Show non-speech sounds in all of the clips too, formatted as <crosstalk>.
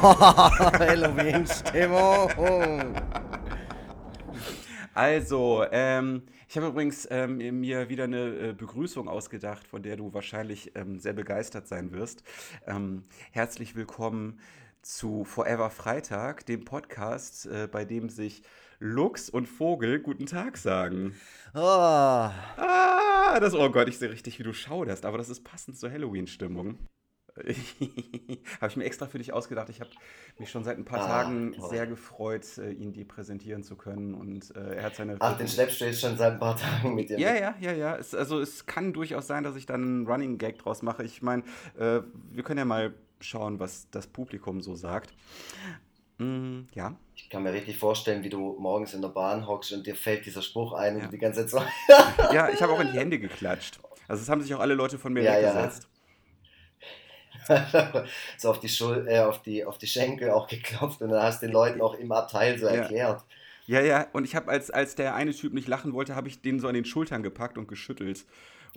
<laughs> Halloween-Stimmung. Also, ähm, ich habe übrigens ähm, mir wieder eine äh, Begrüßung ausgedacht, von der du wahrscheinlich ähm, sehr begeistert sein wirst. Ähm, herzlich willkommen zu Forever Freitag, dem Podcast, äh, bei dem sich Lux und Vogel guten Tag sagen. Oh, Ah, das, oh Gott, ich sehe richtig, wie du schauderst, aber das ist passend zur Halloween-Stimmung. <laughs> habe ich mir extra für dich ausgedacht. Ich habe mich schon seit ein paar Ah, Tagen toll. sehr gefreut, äh, ihn dir präsentieren zu können. Und äh, er hat seine. Ach, den schleppst du jetzt schon seit ein paar Tagen mit dir. Ja, mit. ja, ja, ja. Es, also es kann durchaus sein, dass ich dann einen Running Gag draus mache. Ich meine, äh, wir können ja mal schauen, was das Publikum so sagt. Mm, ja. Ich kann mir richtig vorstellen, wie du morgens in der Bahn hockst und dir fällt dieser Spruch ein und Ja. du die ganze Zeit so. Ja, ich habe auch in die Hände geklatscht. Also es haben sich auch alle Leute von mir Ja, ja. <laughs> so auf die, Schul äh, auf, die, auf die Schenkel auch geklopft und dann hast du den Leuten auch im Abteil so Ja. erklärt. Ja, ja. Und ich habe, als, als der eine Typ nicht lachen wollte, habe ich den so an den Schultern gepackt und geschüttelt.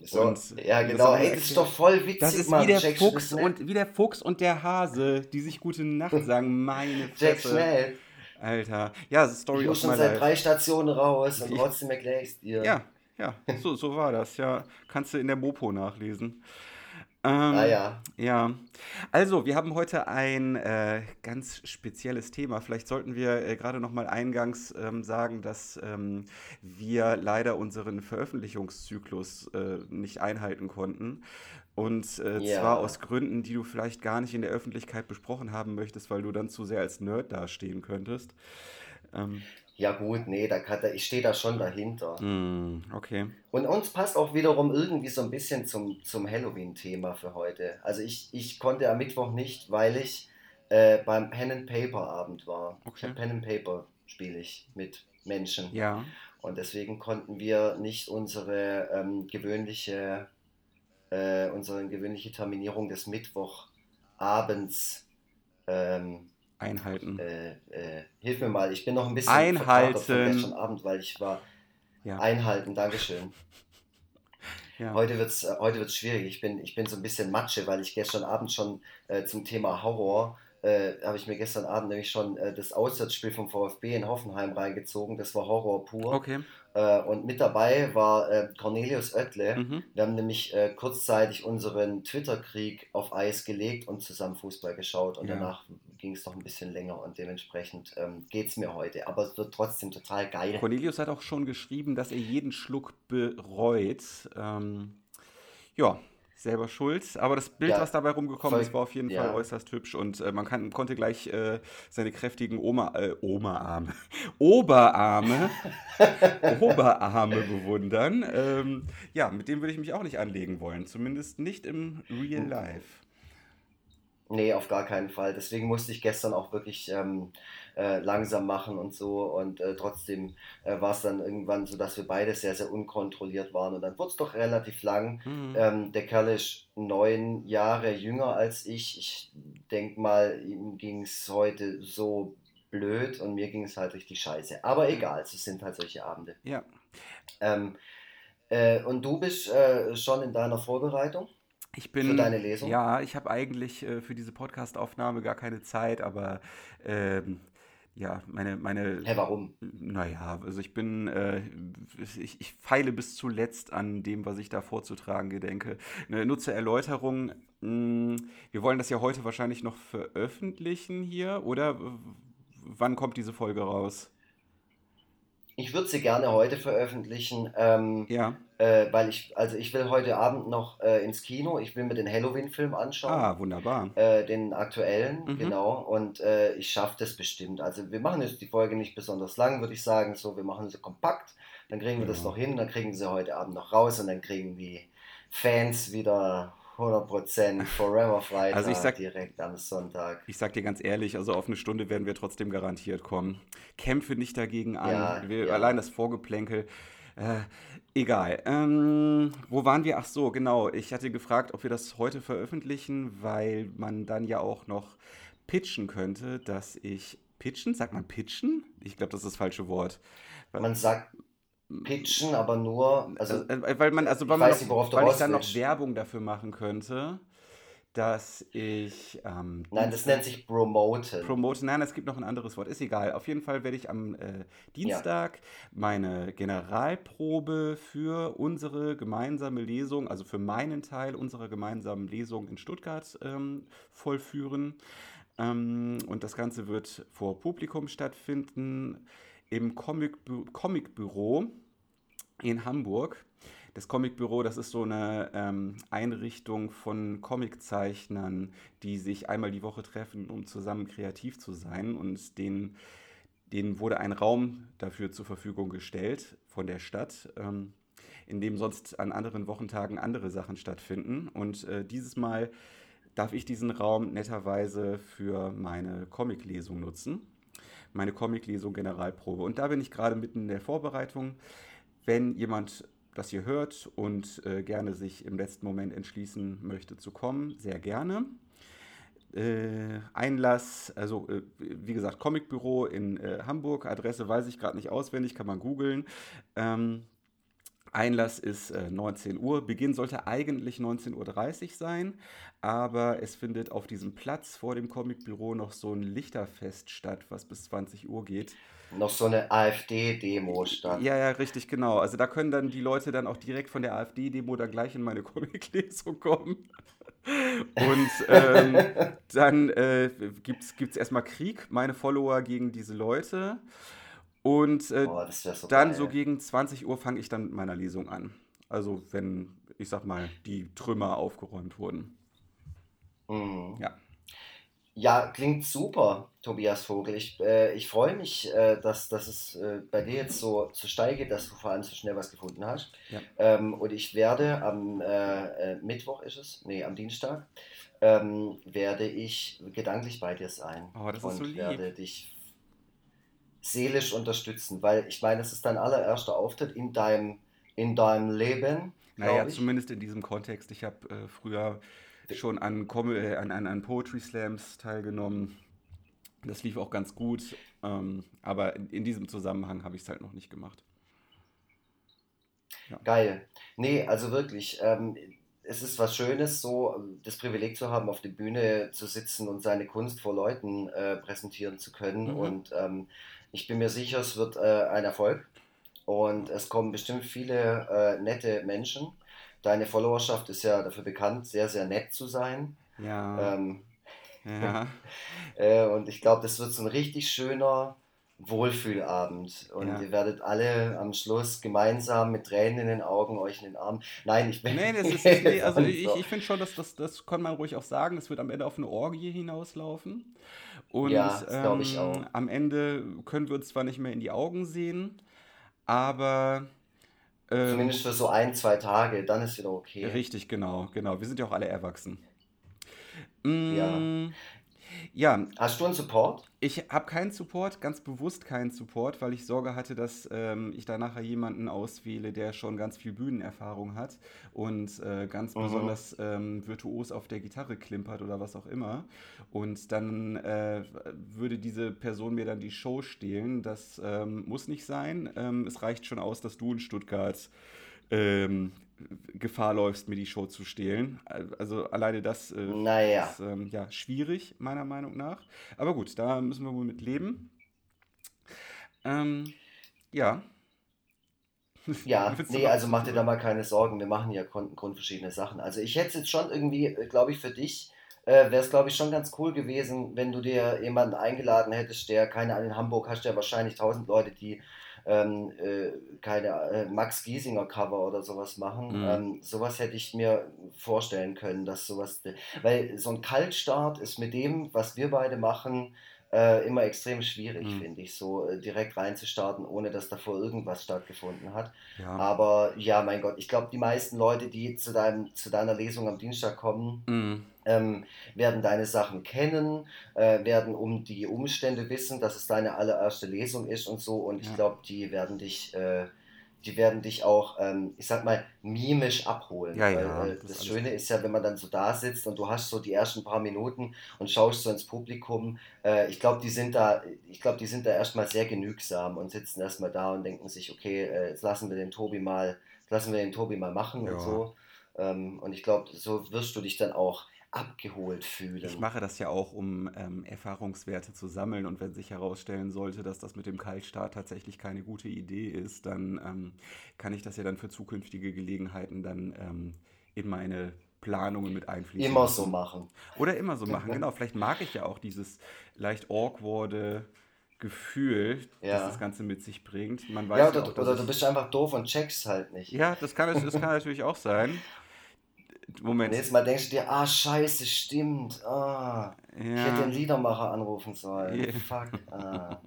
So, Und ja, genau. haben wir Ey, das ist doch voll witzig, Das ist Mann. wie der, du Fuchs nicht? und, wie der Fuchs und der Hase, die sich gute Nacht <laughs> sagen. Meine Fresse. schnell. Alter. Ja, Story Ich of muss schon seit life. drei Stationen raus und Ich- trotzdem erkläre ich es dir. Ja, ja, so, so war das. Ja, kannst du in der Mopo nachlesen. Ähm, Ah ja. Ja, also wir haben heute ein äh, ganz spezielles Thema. Vielleicht sollten wir äh, gerade noch mal eingangs ähm, sagen, dass ähm, wir leider unseren Veröffentlichungszyklus äh, nicht einhalten konnten. Und äh, Ja. zwar aus Gründen, die du vielleicht gar nicht in der Öffentlichkeit besprochen haben möchtest, weil du dann zu sehr als Nerd dastehen könntest. Ähm, Ja gut, nee, da kann, ich stehe da schon dahinter. hm, okay. Und uns passt auch wiederum irgendwie so ein bisschen zum, zum Halloween-Thema für heute. Also ich, ich konnte am Mittwoch nicht, weil ich äh, beim Pen and Paper Abend war. Okay. Pen and Paper spiele ich mit Menschen. Ja, Und deswegen konnten wir nicht unsere ähm, gewöhnliche, äh, unsere gewöhnliche Terminierung des Mittwochabends ähm, einhalten. äh, äh, hilf mir mal, ich bin noch ein bisschen Einhalten. von gestern Abend, weil ich war Ja. einhalten, Dankeschön. <laughs> ja. Heute wird es äh, heute wird's schwierig. Ich bin, ich bin so ein bisschen Matsche, weil ich gestern Abend schon äh, zum Thema Horror, äh, habe ich mir gestern Abend nämlich schon äh, das Auswärtsspiel vom VfB in Hoffenheim reingezogen. Das war Horror pur. Okay. Äh, und mit dabei war äh, Cornelius Oettle. Mhm. Wir haben nämlich äh, kurzzeitig unseren Twitter-Krieg auf Eis gelegt und zusammen Fußball geschaut. Und Ja. danach ging es noch ein bisschen länger und dementsprechend ähm, geht es mir heute. Aber es wird trotzdem total geil. Cornelius hat auch schon geschrieben, dass er jeden Schluck bereut. Ähm, ja, selber schuld. Aber das Bild, Ja, was dabei rumgekommen voll- ist, war auf jeden ja. Fall äußerst hübsch und äh, man kann, konnte gleich äh, seine kräftigen Oma, äh, Omaarme, <laughs> Oberarme, <laughs> Oberarme bewundern. Ähm, ja, mit dem würde ich mich auch nicht anlegen wollen. Zumindest nicht im Real Life. Nee, auf gar keinen Fall. Deswegen musste ich gestern auch wirklich ähm, äh, langsam machen und so. Und äh, trotzdem äh, war es dann irgendwann so, dass wir beide sehr, sehr unkontrolliert waren. Und dann wurde es doch relativ lang. Mhm. Ähm, der Kerl ist neun Jahre jünger als ich. Ich denke mal, ihm ging es heute so blöd und mir ging es halt richtig scheiße. Aber egal, es sind halt solche Abende. Ja. Ähm, äh, und du bist äh, schon in deiner Vorbereitung? Ich bin, Für deine Lesung? Ja, ich habe eigentlich äh, für diese Podcast-Aufnahme gar keine Zeit, aber ähm, ja, meine, meine, Hä, warum? naja, also ich bin, äh, ich, ich feile bis zuletzt an dem, was ich da vorzutragen gedenke. Eine nutze Erläuterung. mh, Wir wollen das ja heute wahrscheinlich noch veröffentlichen hier, oder wann kommt diese Folge raus? Ich würde sie gerne heute veröffentlichen. Ähm, Ja. Äh, weil ich, also ich will heute Abend noch äh, ins Kino, ich will mir den Halloween-Film anschauen, Ah, wunderbar. äh, den aktuellen, Mhm. genau, und äh, ich schaffe das bestimmt. Also wir machen jetzt die Folge nicht besonders lang, würde ich sagen, so, wir machen sie kompakt, dann kriegen wir das Ja. noch hin, dann kriegen sie heute Abend noch raus und dann kriegen die Fans wieder 100% Forever Freitag Also ich sag- direkt am Sonntag. Ich sag dir ganz ehrlich, also auf eine Stunde werden wir trotzdem garantiert kommen. Kämpfe nicht dagegen an. Ja, wir, ja. Allein das Vorgeplänkel. Äh, egal. Ähm, wo waren wir? Ach so, genau. Ich hatte gefragt, ob wir das heute veröffentlichen, weil man dann ja auch noch pitchen könnte, dass ich. Pitchen? Sagt man pitchen? Ich glaube, das ist das falsche Wort. Man sagt pitchen, aber nur, also äh, weil man, also weil ich man noch, nicht, weil ich dann noch. Werbung dafür machen könnte, dass ich. Ähm, Nein, das nennt sich Promoten. Promoten, nein, es gibt noch ein anderes Wort, ist egal. Auf jeden Fall werde ich am äh, Dienstag ja. meine Generalprobe für unsere gemeinsame Lesung, also für meinen Teil unserer gemeinsamen Lesung in Stuttgart ähm, vollführen. Ähm, und das Ganze wird vor Publikum stattfinden im Comicbüro Comic in Hamburg. Das Comicbüro, das ist so eine ähm, Einrichtung von Comiczeichnern, die sich einmal die Woche treffen, um zusammen kreativ zu sein. Und denen, denen wurde ein Raum dafür zur Verfügung gestellt von der Stadt, ähm, in dem sonst an anderen Wochentagen andere Sachen stattfinden. Und äh, dieses Mal darf ich diesen Raum netterweise für meine Comiclesung nutzen. Meine Comiclesung Generalprobe. Und da bin ich gerade mitten in der Vorbereitung. Wenn jemand das hier hört und äh, gerne sich im letzten Moment entschließen möchte zu kommen, sehr gerne. Äh, Einlass, also äh, wie gesagt, Comicbüro in äh, Hamburg, Adresse weiß ich gerade nicht auswendig, kann man googeln. Ähm, Einlass ist 19 äh, Uhr. Beginn sollte eigentlich 19.30 Uhr sein, aber es findet auf diesem Platz vor dem Comicbüro noch so ein Lichterfest statt, was bis 20 Uhr geht noch so eine AfD-Demo statt. Ja, ja, richtig, genau. Also da können dann die Leute dann auch direkt von der AfD-Demo dann gleich in meine <laughs> Comiclesung kommen. Und ähm, <laughs> dann äh, gibt es erstmal Krieg, meine Follower gegen diese Leute. Und äh, oh, so dann geil. so gegen 20 Uhr fange ich dann mit meiner Lesung an. Also wenn, ich sag mal, die Trümmer aufgeräumt wurden. Mhm. Ja. Ja, klingt super, Tobias Vogel. Ich, äh, ich freue mich, äh, dass, dass es äh, bei dir jetzt so, so steil geht, dass du vor allem so schnell was gefunden hast. Ja. Ähm, und ich werde am äh, äh, Mittwoch ist es, nee, am Dienstag, ähm, werde ich gedanklich bei dir sein. Oh, das und ist so lieb. werde dich seelisch unterstützen, weil ich meine, es ist dein allererster Auftritt in deinem, in deinem Leben. Naja, zumindest in diesem Kontext. Ich habe äh, früher schon an, äh, an, an, an Poetry Slams teilgenommen. Das lief auch ganz gut, ähm, aber in, in, diesem Zusammenhang habe ich es halt noch nicht gemacht. Ja. Geil. Nee, also wirklich, ähm, es ist was Schönes, so das Privileg zu haben, auf der Bühne zu sitzen und seine Kunst vor Leuten äh, präsentieren zu können. Mhm. Und ähm, ich bin mir sicher, es wird äh, ein Erfolg. Und es kommen bestimmt viele äh, nette Menschen deine Followerschaft ist ja dafür bekannt, sehr, sehr nett zu sein. Ja. Ähm, ja. <laughs> äh, und ich glaube, das wird so ein richtig schöner Wohlfühlabend. Und ja. ihr werdet alle am Schluss gemeinsam mit Tränen in den Augen euch in den Arm. Nein, ich bin. Nee, das <laughs> ist, nee, also <laughs> ich, ich finde schon, dass das, das kann man ruhig auch sagen, das wird am Ende auf eine Orgie hinauslaufen. Und ja, ähm, ich auch. am Ende können wir uns zwar nicht mehr in die Augen sehen, aber ähm, Zumindest für so ein, zwei Tage, dann ist wieder okay. Richtig, genau, genau. Wir sind ja auch alle erwachsen. Mm, ja. Ja. Hast du einen Support? Ich habe keinen Support, ganz bewusst keinen Support, weil ich Sorge hatte, dass ähm, ich da nachher jemanden auswähle, der schon ganz viel Bühnenerfahrung hat und äh, ganz mhm. besonders ähm, virtuos auf der Gitarre klimpert oder was auch immer. Und dann äh, würde diese Person mir dann die Show stehlen. Das ähm, muss nicht sein. Ähm, es reicht schon aus, dass du in Stuttgart ähm, Gefahr läufst, mir die Show zu stehlen. Also alleine das äh, naja. ist ähm, ja, schwierig, meiner Meinung nach. Aber gut, da müssen wir wohl mit leben. Ähm, ja. <laughs> Ja, nee, also mach dir da mal keine Sorgen. Wir machen ja grundverschiedene Sachen. Also ich hätte jetzt schon irgendwie, äh, glaube ich, für dich äh, wäre es, glaube ich, schon ganz cool gewesen, wenn du dir jemanden eingeladen hättest, der, keine Ahnung, in Hamburg hast du ja wahrscheinlich tausend Leute, die ähm, äh, keine äh, Max Giesinger Cover oder sowas machen. Mhm. Ähm, sowas hätte ich mir vorstellen können, dass sowas, weil so ein Kaltstart ist mit dem, was wir beide machen, äh, immer extrem schwierig, mhm. finde ich, so äh, direkt reinzustarten, ohne dass davor irgendwas stattgefunden hat. Ja. Aber ja, mein Gott, ich glaube, die meisten Leute, die zu, deinem, zu deiner Lesung am Dienstag kommen, mhm. ähm, werden deine Sachen kennen, äh, werden um die Umstände wissen, dass es deine allererste Lesung ist und so. Und ja. ich glaube, die werden dich äh, die werden dich auch, ähm, ich sag mal, mimisch abholen. Ja, ja, Weil, äh, das, das Schöne ist ja, wenn man dann so da sitzt und du hast so die ersten paar Minuten und schaust so ins Publikum, äh, ich glaube, die sind da, ich glaube, die sind da erstmal sehr genügsam und sitzen erstmal da und denken sich, okay, äh, jetzt lassen wir den Tobi mal, lassen wir den Tobi mal machen ja. und so. Ähm, und ich glaube, so wirst du dich dann auch abgeholt fühlen. Ich mache das ja auch, um ähm, Erfahrungswerte zu sammeln und wenn sich herausstellen sollte, dass das mit dem Kaltstart tatsächlich keine gute Idee ist, dann ähm, kann ich das ja dann für zukünftige Gelegenheiten dann ähm, in meine Planungen mit einfließen. Immer so machen. Oder immer so machen, <laughs> genau. Vielleicht mag ich ja auch dieses leicht awkwarde Gefühl, ja. das das Ganze mit sich bringt. Man weiß ja, oder, ja auch, oder du bist einfach doof und checkst halt nicht. Ja, das kann, das kann natürlich auch sein. <laughs> Moment. Nächstes Mal denkst du dir, ah, scheiße, stimmt. Ah, ja. Ich hätte den Liedermacher anrufen sollen. Yeah. Fuck. Ah.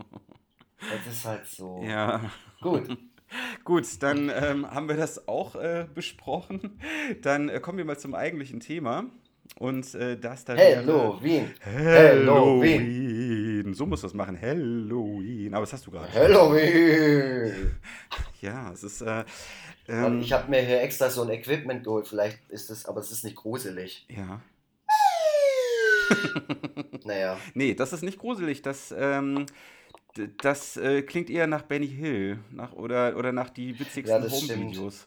Das ist halt so. Ja. Gut. <laughs> Gut, dann ähm, haben wir das auch äh, besprochen. Dann äh, kommen wir mal zum eigentlichen Thema. Und äh, das dann. Halloween. Halloween. So muss das machen. Halloween. Aber was hast du gerade? Halloween. Ja, es ist. Äh, ähm, ich habe mir hier extra so ein Equipment geholt. Vielleicht ist es, aber es ist nicht gruselig. Ja. <laughs> naja. Nee, das ist nicht gruselig. Das, ähm, das äh, klingt eher nach Benny Hill nach, oder, oder nach die witzigsten ja, Home-Videos.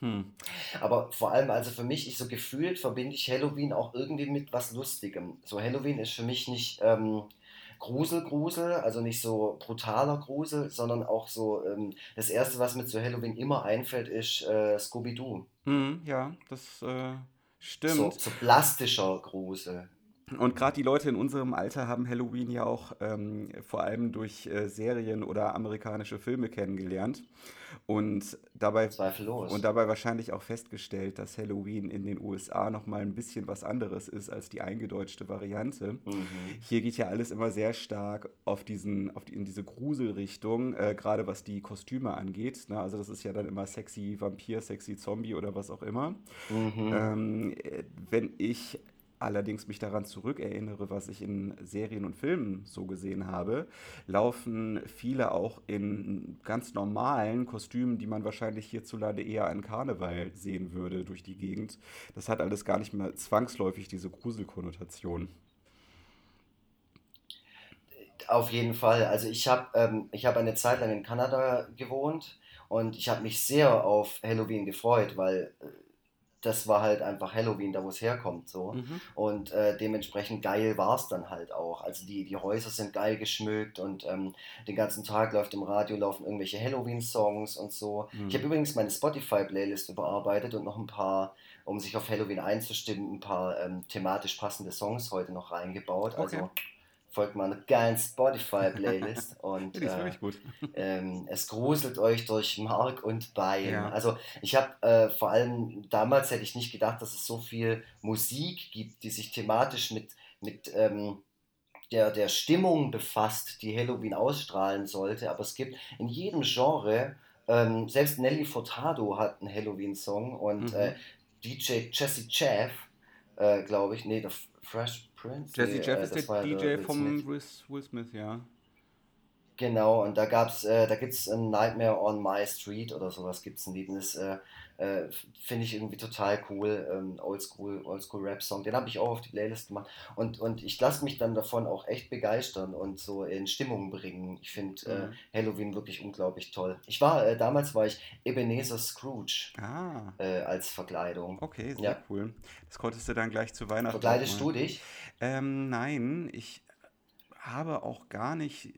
Hm. Aber vor allem, also für mich, ich so gefühlt verbinde ich Halloween auch irgendwie mit was Lustigem. So Halloween ist für mich nicht ähm, Grusel, Grusel, also nicht so brutaler Grusel, sondern auch so, ähm, das erste, was mir zu Halloween immer einfällt, ist äh, Scooby-Doo. Hm, ja, das äh, stimmt. So, so plastischer Grusel. Und gerade die Leute in unserem Alter haben Halloween ja auch ähm, vor allem durch äh, Serien oder amerikanische Filme kennengelernt. Und dabei, Zweifellos. und dabei wahrscheinlich auch festgestellt, dass Halloween in den USA nochmal ein bisschen was anderes ist als die eingedeutschte Variante. Mhm. Hier geht ja alles immer sehr stark auf diesen, auf die, in diese Gruselrichtung, äh, gerade was die Kostüme angeht. Ne? Also das ist ja dann immer sexy Vampir, sexy Zombie oder was auch immer. Mhm. Ähm, äh, wenn ich allerdings mich daran zurückerinnere, was ich in Serien und Filmen so gesehen habe, laufen viele auch in ganz normalen Kostümen, die man wahrscheinlich hierzulande eher an Karneval sehen würde, durch die Gegend. Das hat alles gar nicht mehr zwangsläufig diese Gruselkonnotation. Auf jeden Fall. Also ich habe ähm, hab eine Zeit lang in Kanada gewohnt und ich habe mich sehr auf Halloween gefreut, weil äh, das war halt einfach Halloween, da wo es herkommt. so mhm. Und äh, dementsprechend geil war es dann halt auch. Also die, die Häuser sind geil geschmückt und ähm, den ganzen Tag läuft im Radio, laufen irgendwelche Halloween-Songs und so. Mhm. Ich habe übrigens meine Spotify-Playlist überarbeitet und noch ein paar, um sich auf Halloween einzustimmen, ein paar ähm, thematisch passende Songs heute noch reingebaut. Okay. Also folgt meiner geilen Spotify-Playlist <laughs> und äh, gut. Ähm, es gruselt euch durch Mark und Bein. Ja. Also ich habe äh, vor allem damals hätte ich nicht gedacht, dass es so viel Musik gibt, die sich thematisch mit, mit ähm, der, der Stimmung befasst, die Halloween ausstrahlen sollte. Aber es gibt in jedem Genre, ähm, selbst Nelly Furtado hat einen Halloween-Song und mhm. äh, DJ Jesse Chaff, äh, glaube ich, nee, der Fresh Prince? Jesse nee, Jeff äh, ist der DJ vom Will Smith, ja. Genau, und da gab's, äh, da gibt's ein Nightmare on My Street oder sowas gibt's ein Lied. Und das äh, äh, finde ich irgendwie total cool. Ähm, Oldschool, Oldschool Rap-Song. Den habe ich auch auf die Playlist gemacht. Und, und ich lasse mich dann davon auch echt begeistern und so in Stimmung bringen. Ich finde äh, mhm. Halloween wirklich unglaublich toll. Ich war, äh, damals war ich Ebenezer Scrooge ah. Äh, als Verkleidung. Okay, sehr ja. cool. Das konntest du dann gleich zu Weihnachten. Verkleidest du dich? Ähm, nein, ich habe auch gar nicht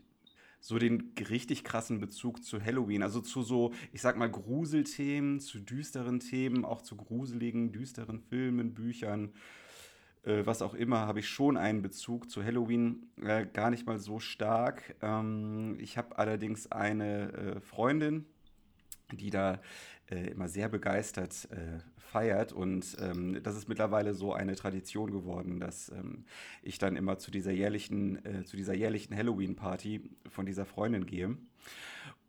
so den richtig krassen Bezug zu Halloween. Also zu so, ich sag mal, Gruselthemen, zu düsteren Themen, auch zu gruseligen, düsteren Filmen, Büchern, äh, was auch immer, habe ich schon einen Bezug zu Halloween. Äh, gar nicht mal so stark. Ähm, ich habe allerdings eine äh, Freundin, die da immer sehr begeistert äh, feiert. Und ähm, das ist mittlerweile so eine Tradition geworden, dass ähm, ich dann immer zu dieser jährlichen, äh, zu dieser jährlichen Halloween-Party von dieser Freundin gehe.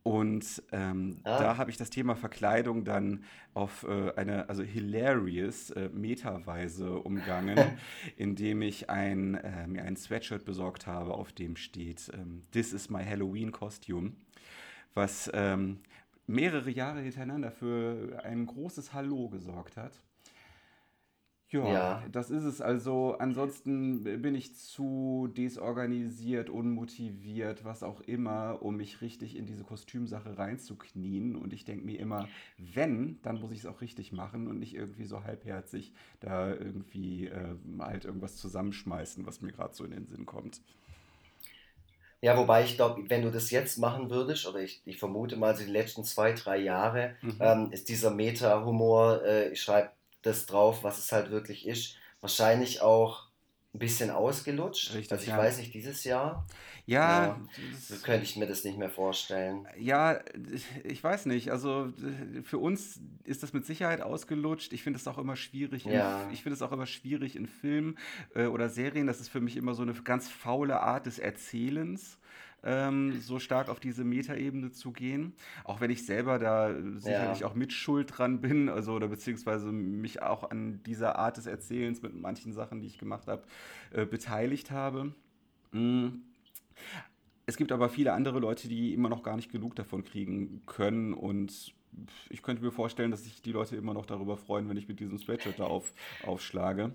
Und ähm, ah. da habe ich das Thema Verkleidung dann auf äh, eine, also hilarious, äh, Metaweise umgangen, <laughs> indem ich ein, äh, mir ein Sweatshirt besorgt habe, auf dem steht, ähm, This is my Halloween costume, was ähm, mehrere Jahre hintereinander für ein großes Hallo gesorgt hat. Ja, Ja. das ist es. Also ansonsten bin ich zu desorganisiert, unmotiviert, was auch immer, um mich richtig in diese Kostümsache reinzuknien. Und ich denke mir immer, wenn, dann muss ich es auch richtig machen und nicht irgendwie so halbherzig da irgendwie äh, halt irgendwas zusammenschmeißen, was mir gerade so in den Sinn kommt. Ja, wobei ich glaube, wenn du das jetzt machen würdest, oder ich, ich vermute mal, so die letzten zwei, drei Jahre, Mhm. ähm, ist dieser Meta-Humor, äh, ich schreibe das drauf, was es halt wirklich ist, wahrscheinlich auch ein bisschen ausgelutscht. Richtig, Also ich ja. weiß nicht, dieses Jahr, Ja, ja, das, könnte ich mir das nicht mehr vorstellen. Ja, ich weiß nicht. Also für uns ist das mit Sicherheit ausgelutscht. Ich finde es auch immer schwierig. In, Ja, ich finde es auch immer schwierig in Filmen äh, oder Serien. Das ist für mich immer so eine ganz faule Art des Erzählens, ähm, so stark auf diese Metaebene zu gehen. Auch wenn ich selber da sicherlich ja, auch mit Schuld dran bin, also oder beziehungsweise mich auch an dieser Art des Erzählens mit manchen Sachen, die ich gemacht habe, äh, beteiligt habe. Mm. Es gibt aber viele andere Leute, die immer noch gar nicht genug davon kriegen können und ich könnte mir vorstellen, dass sich die Leute immer noch darüber freuen, wenn ich mit diesem Sweatshirt da auf, aufschlage.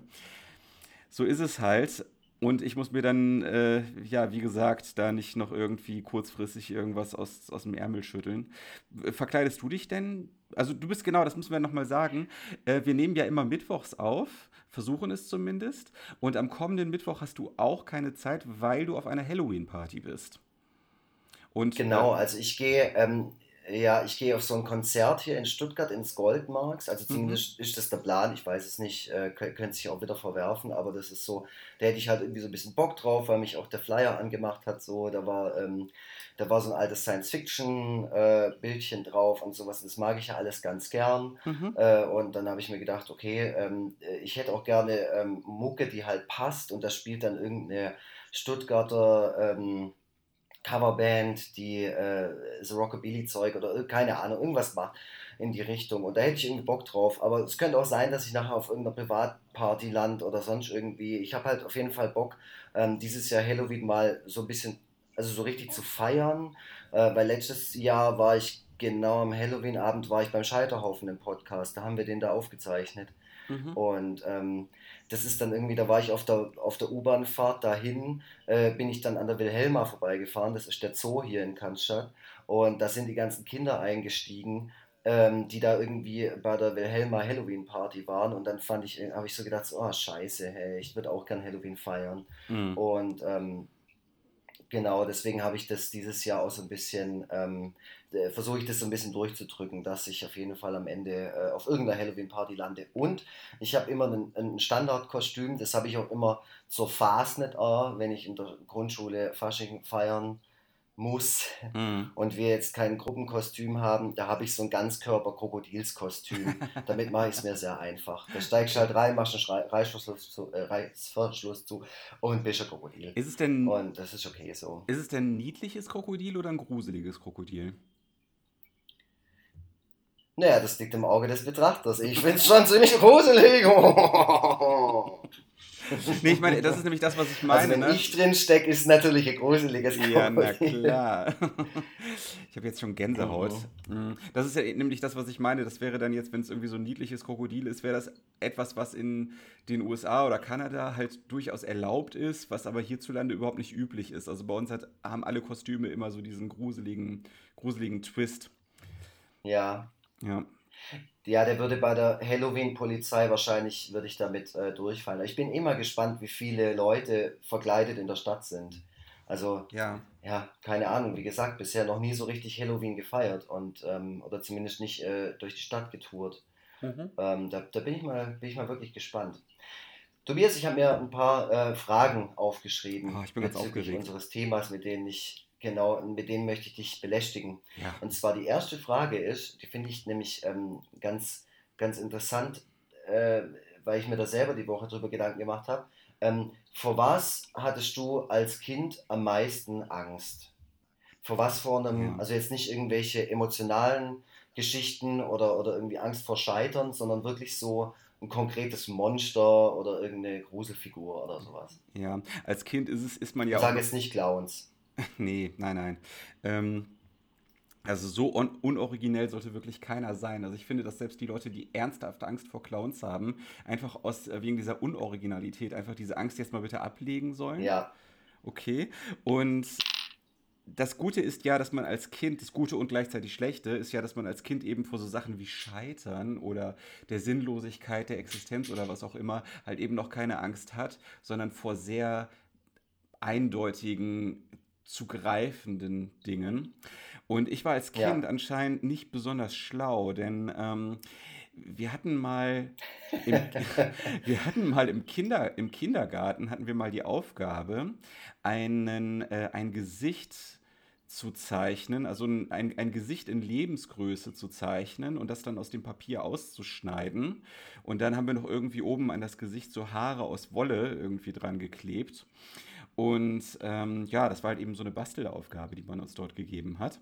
So ist es halt. Und ich muss mir dann, äh, ja, wie gesagt, da nicht noch irgendwie kurzfristig irgendwas aus, aus dem Ärmel schütteln. Verkleidest du dich denn? Also du bist genau, das müssen wir nochmal sagen. Äh, wir nehmen ja immer mittwochs auf, versuchen es zumindest. Und am kommenden Mittwoch hast du auch keine Zeit, weil du auf einer Halloween-Party bist. Und genau. Also ich gehe, ähm, ja, ich gehe auf so ein Konzert hier in Stuttgart ins Goldmarks. Also mhm, zumindest ist das der Plan. Ich weiß es nicht, äh, kö- könnte sich auch wieder verwerfen, aber das ist so, da hätte ich halt irgendwie so ein bisschen Bock drauf, weil mich auch der Flyer angemacht hat. So, da war, ähm, da war so ein altes Science-Fiction-Bildchen drauf und sowas. Das mag ich ja alles ganz gern. mhm, Äh, und dann habe ich mir gedacht, okay, ähm, äh, ich hätte auch gerne ähm, Mucke, die halt passt und da spielt dann irgendeine Stuttgarter ähm, Coverband, die äh, so Rockabilly-Zeug oder keine Ahnung, irgendwas macht in die Richtung. Und da hätte ich irgendwie Bock drauf. Aber es könnte auch sein, dass ich nachher auf irgendeiner Privatparty land oder sonst irgendwie. Ich habe halt auf jeden Fall Bock, ähm, dieses Jahr Halloween mal so ein bisschen, also so richtig zu feiern. Äh, weil letztes Jahr war ich genau am Halloween-Abend war ich beim Scheiterhaufen im Podcast. Da haben wir den da aufgezeichnet. mhm. Und ähm, das ist dann irgendwie, da war ich auf der, auf der U-Bahn-Fahrt dahin, äh, bin ich dann an der Wilhelma vorbeigefahren, das ist der Zoo hier in Cannstatt. Und da sind die ganzen Kinder eingestiegen, ähm, die da irgendwie bei der Wilhelma Halloween-Party waren. Und dann fand ich, habe ich so gedacht, so, oh scheiße, hey, ich würde auch gern Halloween feiern. Mhm. Und ähm, Genau, deswegen habe ich das dieses Jahr auch so ein bisschen, ähm, äh, versuche ich das so ein bisschen durchzudrücken, dass ich auf jeden Fall am Ende äh, auf irgendeiner Halloween-Party lande. Und ich habe immer ein, ein Standardkostüm, das habe ich auch immer zur Fastnet, wenn ich in der Grundschule Fasching feiern muss Mhm. und wir jetzt kein Gruppenkostüm haben, da habe ich so ein Ganzkörper-Krokodilskostüm. <laughs> Damit mache ich es mir sehr einfach. Da steigst halt rein, machst einen Reißverschluss zu, äh, Reißverschluss zu und bist ein Krokodil. Ist es denn, Und das ist okay so. ist es denn ein niedliches Krokodil oder ein gruseliges Krokodil? Naja, das liegt im Auge des Betrachters. Ich finde es schon ziemlich gruselig. <laughs> <laughs> <laughs> Nee, ich meine, das ist nämlich das, was ich Also meine, wenn ne? ich drin stecke, ist natürlich ein gruseliges Ja, na <laughs> klar. Ich habe jetzt schon Gänsehaut. Mm, Das ist ja nämlich das, was ich meine. Das wäre dann jetzt, wenn es irgendwie so ein niedliches Krokodil ist, wäre das etwas, was in den USA oder Kanada halt durchaus erlaubt ist, was aber hierzulande überhaupt nicht üblich ist. Also bei uns hat, haben alle Kostüme immer so diesen gruseligen, gruseligen Twist. Ja. Ja. Ja, der würde bei der Halloween-Polizei wahrscheinlich, würde ich damit äh, durchfallen. Ich bin immer gespannt, wie viele Leute verkleidet in der Stadt sind. Also, Ja. ja, keine Ahnung, wie gesagt, bisher noch nie so richtig Halloween gefeiert und ähm, oder zumindest nicht äh, durch die Stadt getourt. Mhm. Ähm, da da bin ich mal, bin ich mal wirklich gespannt. Tobias, ich habe mir ein paar äh, Fragen aufgeschrieben Oh, ich bin ganz bezüglich aufgeregt. unseres Themas, mit denen ich, genau, mit denen möchte ich dich belästigen. Ja. Und zwar die erste Frage ist, die finde ich nämlich ähm, ganz, ganz interessant, äh, weil ich mir da selber die Woche drüber Gedanken gemacht habe. Ähm, vor was hattest du als Kind am meisten Angst? Vor was vor einem, Ja. also jetzt nicht irgendwelche emotionalen Geschichten oder, oder irgendwie Angst vor Scheitern, sondern wirklich so ein konkretes Monster oder irgendeine Gruselfigur oder sowas. Ja. Als Kind ist es, ist man ja Ich auch. sage jetzt nicht Clowns. <laughs> Nee, nein, nein. Ähm, Also so un unoriginell sollte wirklich keiner sein. Also ich finde, dass selbst die Leute, die ernsthafte Angst vor Clowns haben, einfach aus äh, wegen dieser Unoriginalität einfach diese Angst jetzt mal bitte ablegen sollen. Ja. Okay. Und das Gute ist ja, dass man als Kind, das Gute und gleichzeitig Schlechte ist ja, dass man als Kind eben vor so Sachen wie Scheitern oder der Sinnlosigkeit der Existenz oder was auch immer halt eben noch keine Angst hat, sondern vor sehr eindeutigen, zu greifenden Dingen. Und ich war als Kind Ja. anscheinend nicht besonders schlau, denn ähm, wir hatten mal im, <laughs> <laughs> wir hatten mal im Kinder, im Kindergarten hatten wir mal die Aufgabe, einen, äh, ein Gesicht zu zeichnen, also ein, ein, ein Gesicht in Lebensgröße zu zeichnen und das dann aus dem Papier auszuschneiden. Und dann haben wir noch irgendwie oben an das Gesicht so Haare aus Wolle irgendwie dran geklebt. Und ähm, ja, das war halt eben so eine Bastelaufgabe, die man uns dort gegeben hat.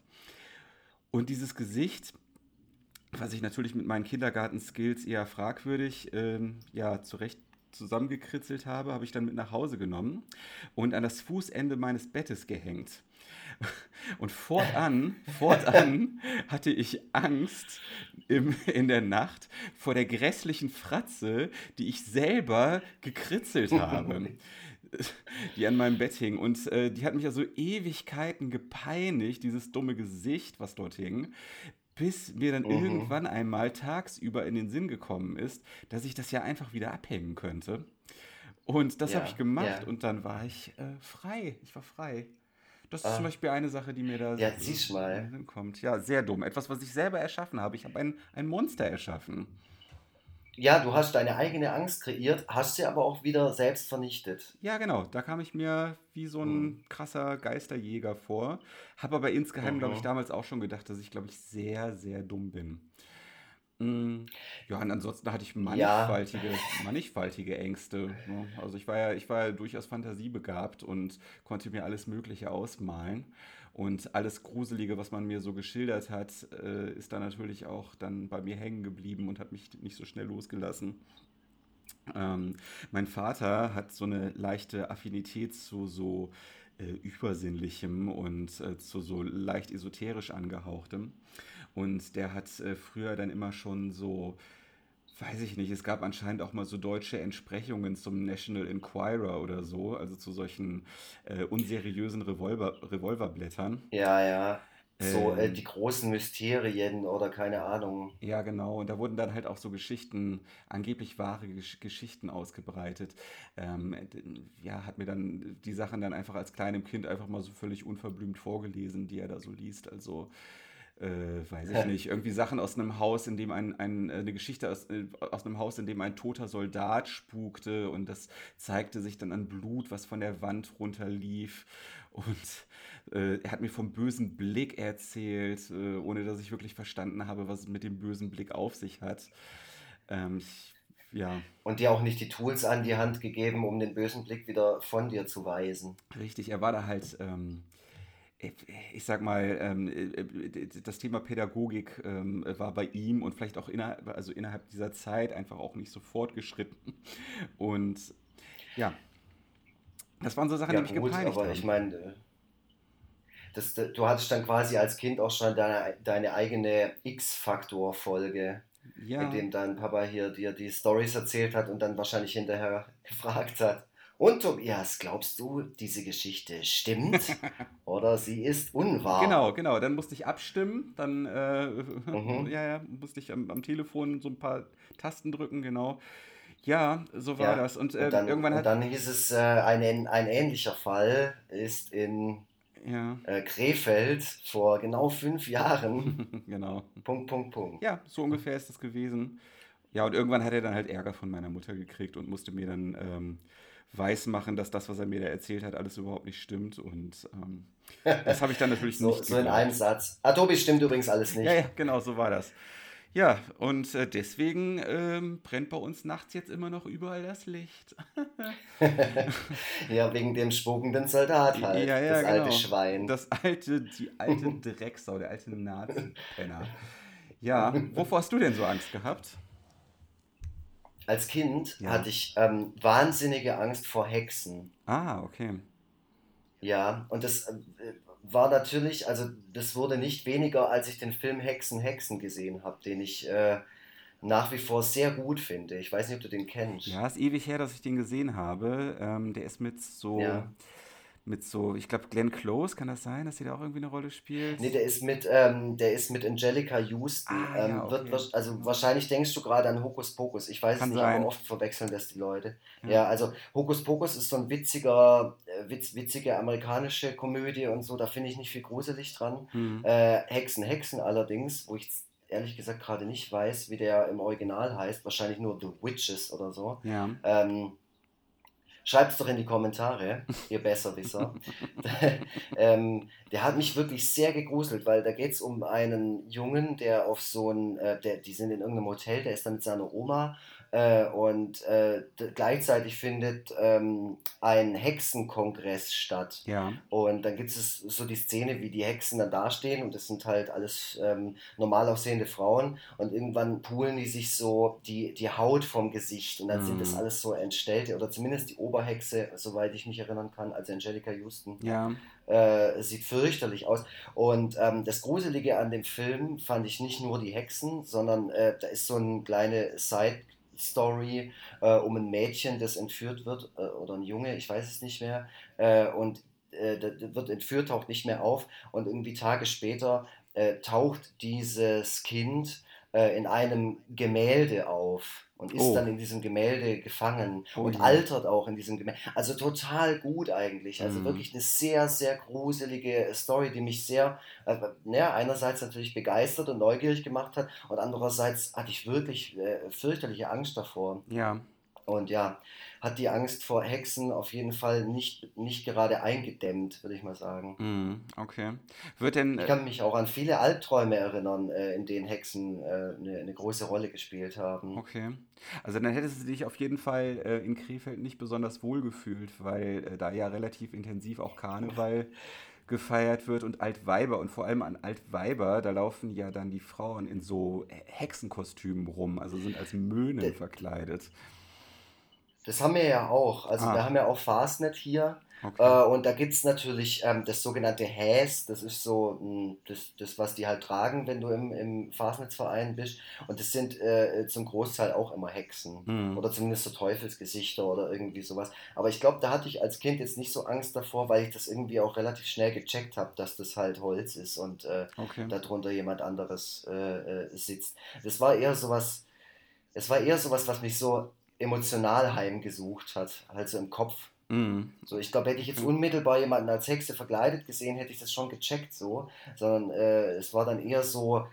Und dieses Gesicht, was ich natürlich mit meinen Kindergarten-Skills eher fragwürdig, ähm, ja, zurecht zusammengekritzelt habe, habe ich dann mit nach Hause genommen und an das Fußende meines Bettes gehängt. <laughs> Und fortan, <laughs> fortan hatte ich Angst im, in der Nacht vor der grässlichen Fratze, die ich selber gekritzelt <laughs> habe die an meinem Bett hing. Und äh, die hat mich also Ewigkeiten gepeinigt, dieses dumme Gesicht, was dort hing, bis mir dann Mhm. irgendwann einmal tagsüber in den Sinn gekommen ist, dass ich das ja einfach wieder abhängen könnte. Und das habe ich Ja, gemacht ja. und dann war ich äh, frei. Ich war frei. Das ist zum Ah, Beispiel eine Sache, die mir da ja, siehst mal. Kommt. Ja, sehr dumm. Etwas, was ich selber erschaffen habe. Ich habe ein, ein Monster erschaffen. Ja, du hast deine eigene Angst kreiert, hast sie aber auch wieder selbst vernichtet. Ja, genau. Da kam ich mir wie so Mhm. ein krasser Geisterjäger vor. Habe aber insgeheim, glaube ich, Mhm. damals auch schon gedacht, dass ich, glaube ich, sehr, sehr dumm bin. Mm, Ja, und ansonsten hatte ich Ja, mannigfaltige, mannigfaltige Ängste. Ne? Also ich war ja, ich war ja durchaus fantasiebegabt und konnte mir alles Mögliche ausmalen. Und alles Gruselige, was man mir so geschildert hat, äh, ist dann natürlich auch dann bei mir hängen geblieben und hat mich nicht so schnell losgelassen. Ähm, mein Vater hat so eine leichte Affinität zu so äh, Übersinnlichem und äh, zu so leicht esoterisch angehauchtem. Und der hat äh, früher dann immer schon so, weiß ich nicht, es gab anscheinend auch mal so deutsche Entsprechungen zum National Enquirer oder so, also zu solchen äh, unseriösen Revolver, Revolverblättern. ja, ja. So äh, die Ähm, großen Mysterien oder keine Ahnung. Ja, genau. Und da wurden dann halt auch so Geschichten, angeblich wahre Gesch Geschichten ausgebreitet. Ähm, ja, hat mir dann die Sachen dann einfach als kleinem Kind einfach mal so völlig unverblümt vorgelesen, die er da so liest. Also, äh, weiß ich nicht, irgendwie Sachen aus einem Haus, in dem ein, ein, äh, eine Geschichte aus, äh, aus einem Haus, in dem ein toter Soldat spukte und das zeigte sich dann an Blut, was von der Wand runterlief. Und äh, er hat mir vom bösen Blick erzählt, äh, ohne dass ich wirklich verstanden habe, was es mit dem bösen Blick auf sich hat. Ähm, ich, ja, Und dir auch nicht die Tools an die Hand gegeben, um den bösen Blick wieder von dir zu weisen. richtig. Er war da halt, ähm, ich ich sag mal, ähm, äh, das Thema Pädagogik ähm, war bei ihm und vielleicht auch innerhalb, also innerhalb dieser Zeit einfach auch nicht so fortgeschritten. Und ja, das waren so Sachen, die Ja mich gut, gepeinigt aber ich haben. meine, äh, das, du hattest dann quasi als Kind auch schon deine, deine eigene X-Faktor-Folge, in Ja, dem dein Papa hier dir die Stories erzählt hat und dann wahrscheinlich hinterher <laughs> gefragt hat. Und Tobias, glaubst du, diese Geschichte stimmt <laughs> oder sie ist unwahr? Genau, genau. Dann musste ich abstimmen. Dann, äh, <laughs> Mhm. ja, ja, musste ich am, am Telefon so ein paar Tasten drücken, genau. Ja, so war Ja, das. Und und äh, dann, irgendwann und hat, dann hieß es, äh, ein, ein ähnlicher Fall ist in ja, äh, Krefeld vor genau fünf Jahren. <laughs> genau. Punkt, Punkt, Punkt. Ja, so ungefähr ist das gewesen. Ja, und irgendwann hat er dann halt Ärger von meiner Mutter gekriegt und musste mir dann ähm, weismachen, dass das, was er mir da erzählt hat, alles überhaupt nicht stimmt. Und ähm, <laughs> das habe ich dann natürlich So, nicht so in einem geglaubt. Satz. Tobi, stimmt übrigens alles Ja, nicht. ja, genau, so war das. Ja, und äh, deswegen ähm, brennt bei uns nachts jetzt immer noch überall das Licht. <laughs> <laughs> Ja, wegen dem spukenden Soldat halt, Ja, ja, das alte genau. Schwein. Das alte, die alte Drecksau, der alte Nazi-Penner. Ja, wovor hast du denn so Angst gehabt? Als Kind Ja. hatte ich ähm, wahnsinnige Angst vor Hexen. Ah, okay. Ja, und das äh, war natürlich, also das wurde nicht weniger, als ich den Film Hexen, Hexen gesehen habe, den ich äh, nach wie vor sehr gut finde. Ich weiß nicht, ob du den kennst. Ja, ist ewig her, dass ich den gesehen habe. Ähm, der ist mit so, Ja. Mit so, ich glaube, Glenn Close, kann das sein, dass sie da auch irgendwie eine Rolle spielt? Nee, der ist mit, ähm, der ist mit Angelica Houston. Ah, ja, ähm, wird, okay. also wahrscheinlich denkst du gerade an Hokus Pokus. Ich weiß Kann es nicht, sein. aber oft verwechseln das die Leute. Ja. Ja, also Hokus Pokus ist so ein witziger, äh, witz, witzige amerikanische Komödie und so. Da finde ich nicht viel gruselig dran. Hm. Äh, Hexen, Hexen allerdings, wo ich ehrlich gesagt gerade nicht weiß, wie der im Original heißt. Wahrscheinlich nur The Witches oder so. Ja. Ähm, Schreibt es doch in die Kommentare, ihr Besserwisser. <laughs> ähm, der hat mich wirklich sehr gegruselt, weil da geht es um einen Jungen, der auf so ein, äh, der, die sind in irgendeinem Hotel, der ist dann mit seiner Oma äh, und äh, gleichzeitig findet ähm, ein Hexenkongress statt. Ja. Und dann gibt es so die Szene, wie die Hexen dann dastehen und das sind halt alles ähm, normal aussehende Frauen und irgendwann poolen die sich so die, die Haut vom Gesicht und dann sind das Mhm. alles so entstellte oder zumindest die Oberhexe, soweit ich mich erinnern kann, also Angelica Houston, Ja. äh, sieht fürchterlich aus. Und ähm, das Gruselige an dem Film fand ich nicht nur die Hexen, sondern äh, da ist so eine kleine Side-Story äh, um ein Mädchen, das entführt wird, äh, oder ein Junge, ich weiß es nicht mehr. Äh, und äh, wird entführt, taucht nicht mehr auf. Und irgendwie Tage später äh, taucht dieses Kind äh, in einem Gemälde auf und ist Oh. dann in diesem Gemälde gefangen Oh und je. altert auch in diesem Gemälde. Also total gut eigentlich. Also Mhm. wirklich eine sehr, sehr gruselige Story, die mich sehr, äh, ja, einerseits natürlich begeistert und neugierig gemacht hat und andererseits hatte ich wirklich äh, fürchterliche Angst davor. Ja. Und ja, hat die Angst vor Hexen auf jeden Fall nicht, nicht gerade eingedämmt, würde ich mal sagen. Hm. Okay. Wird denn. Ich äh, kann mich auch an viele Albträume erinnern, äh, in denen Hexen äh, eine, eine große Rolle gespielt haben. Okay. Also dann hättest du dich auf jeden Fall in Krefeld nicht besonders wohl gefühlt, weil da ja relativ intensiv auch Karneval <laughs> gefeiert wird und Altweiber und vor allem an Altweiber, da laufen ja dann die Frauen in so Hexenkostümen rum, also sind als Möhnen verkleidet. Das haben wir ja auch. Also Ah. wir haben ja auch Fastnet hier. Okay. Äh, und da gibt es natürlich ähm, das sogenannte Häs, das ist so mh, das, das, was die halt tragen, wenn du im, im Fastnetzverein bist. Und das sind äh, zum Großteil auch immer Hexen. Hm. Oder zumindest so Teufelsgesichter oder irgendwie sowas. Aber ich glaube, da hatte ich als Kind jetzt nicht so Angst davor, weil ich das irgendwie auch relativ schnell gecheckt habe, dass das halt Holz ist und äh, Okay. darunter jemand anderes äh, äh, sitzt. Das war eher sowas, es war eher sowas, was mich so emotional heimgesucht hat, halt so im Kopf. Hm. So, ich glaube, hätte ich jetzt unmittelbar jemanden als Hexe verkleidet gesehen, hätte ich das schon gecheckt so. Sondern äh, es war dann eher so,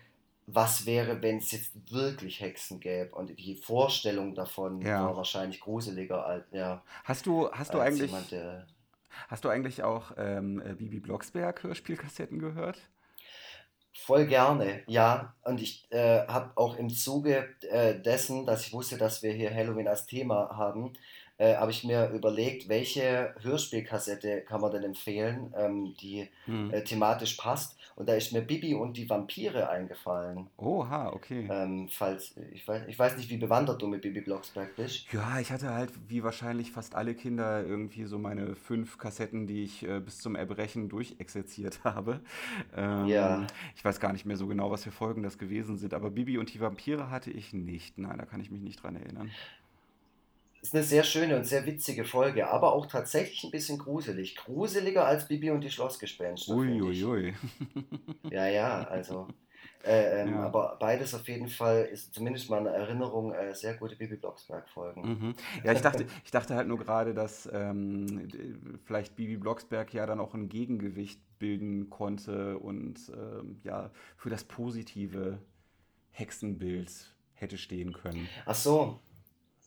was wäre, wenn es jetzt wirklich Hexen gäbe? Und die Vorstellung davon Ja. war wahrscheinlich gruseliger als, ja, Hast du, hast du eigentlich, jemand, hast du eigentlich auch ähm, äh, Bibi Blocksberg Hörspielkassetten gehört? Voll gerne, ja. Und ich äh, habe auch im Zuge äh, dessen, dass ich wusste, dass wir hier Halloween als Thema haben, äh, habe ich mir überlegt, welche Hörspielkassette kann man denn empfehlen, ähm, die Hm. äh, thematisch passt. Und da ist mir Bibi und die Vampire eingefallen. Oha, okay. Ähm, falls, ich weiß, ich weiß nicht, wie bewandert du mit Bibi Blocksberg bist. Ja, ich hatte halt wie wahrscheinlich fast alle Kinder irgendwie so meine fünf Kassetten, die ich äh, bis zum Erbrechen durchexerziert <laughs> habe. Ähm, Ja. Ich weiß gar nicht mehr so genau, was für Folgen das gewesen sind, aber Bibi und die Vampire hatte ich nicht. Nein, da kann ich mich nicht dran erinnern. Ist eine sehr schöne und sehr witzige Folge, aber auch tatsächlich ein bisschen gruselig. Gruseliger als Bibi und die Schlossgespenster. Uiuiui. Ja, ja, also. <laughs> Äh, ähm, Ja. Aber beides auf jeden Fall ist zumindest meine Erinnerung äh, sehr gute Bibi Blocksberg-Folgen. Mhm. Ja, ich dachte, ich dachte halt nur gerade, dass ähm, vielleicht Bibi Blocksberg ja dann auch ein Gegengewicht bilden konnte und ähm, ja für das positive Hexenbild hätte stehen können. Ach so.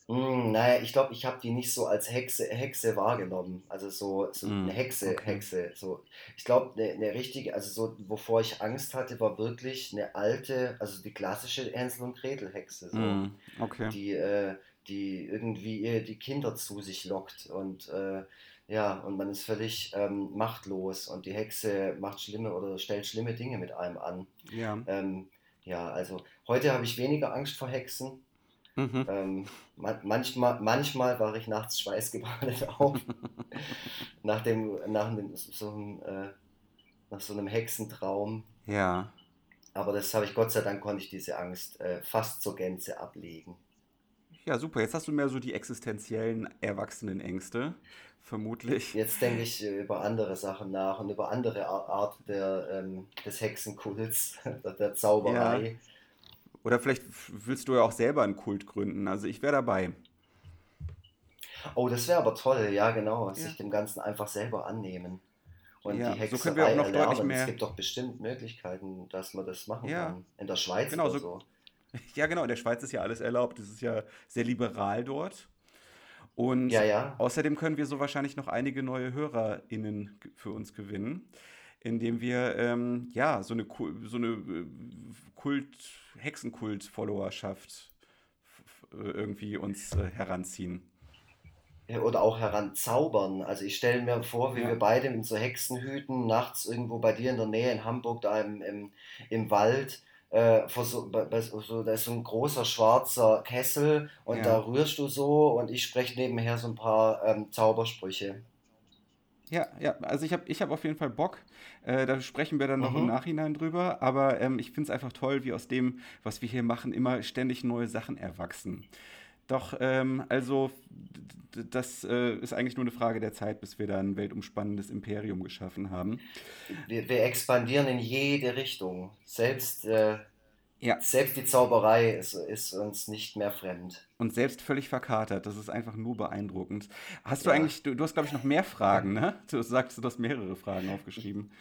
Hm, naja, ich glaube, ich habe die nicht so als Hexe, Hexe wahrgenommen. Also so, so Hm, eine Hexe, okay. Hexe. So. Ich glaube, eine, eine richtige, also so, wovor ich Angst hatte, war wirklich eine alte, also die klassische Hänsel und Gretel Hexe. So. Mhm, okay. die, äh, die irgendwie ihr die Kinder zu sich lockt und äh, ja, und man ist völlig ähm, machtlos und die Hexe macht schlimme oder stellt schlimme Dinge mit einem an. Ja. Ähm, ja, also heute habe ich weniger Angst vor Hexen. Mhm. Ähm, man, manchmal, manchmal war ich nachts schweißgebadet <laughs> auf. nach dem, nach dem, so einem, äh, nach so einem Hexentraum. Ja. Aber das habe ich, Gott sei Dank, konnte ich diese Angst äh, fast zur Gänze ablegen. Ja, super. Jetzt hast du mehr so die existenziellen Erwachsenenängste, vermutlich. Jetzt denke ich äh, über andere Sachen nach und über andere Art der, ähm, des Hexenkults, <laughs> der Zauberei. Ja. Oder vielleicht willst du ja auch selber einen Kult gründen. Also ich wäre dabei. Oh, das wäre aber toll, ja genau. Ja. Sich dem Ganzen einfach selber annehmen. Und ja, die Hexerei so können wir auch noch erlernen. deutlich mehr. Es gibt doch bestimmt Möglichkeiten, dass man das machen ja. kann. In der Schweiz genau, oder so. <laughs> Ja, genau. In der Schweiz ist ja alles erlaubt. Es ist ja sehr liberal dort. Und ja, ja. außerdem können wir so wahrscheinlich noch einige neue HörerInnen für uns gewinnen, indem wir ähm, ja so eine, so eine äh, Kult, Hexenkult-Followerschaft irgendwie uns äh, heranziehen. Oder auch heranzaubern. Also ich stelle mir vor, wie ja. wir beide mit so Hexenhüten nachts irgendwo bei dir in der Nähe in Hamburg da im, im, im Wald äh, so, so, da ist so ein großer schwarzer Kessel und ja. da rührst du so und ich spreche nebenher so ein paar ähm, Zaubersprüche. Ja, ja, also ich habe ich hab auf jeden Fall Bock. Äh, da sprechen wir dann noch mhm. im Nachhinein drüber. Aber ähm, ich finde es einfach toll, wie aus dem, was wir hier machen, immer ständig neue Sachen erwachsen. Doch, ähm, also, das äh, ist eigentlich nur eine Frage der Zeit, bis wir da ein weltumspannendes Imperium geschaffen haben. Wir, wir expandieren in jede Richtung. Selbst, äh, ja. selbst die Zauberei ist, ist, uns nicht mehr fremd. Und selbst völlig verkatert. Das ist einfach nur beeindruckend. Hast du ja. eigentlich, du, du hast, glaube ich, noch mehr Fragen, ne? Du sagst, du hast mehrere Fragen aufgeschrieben.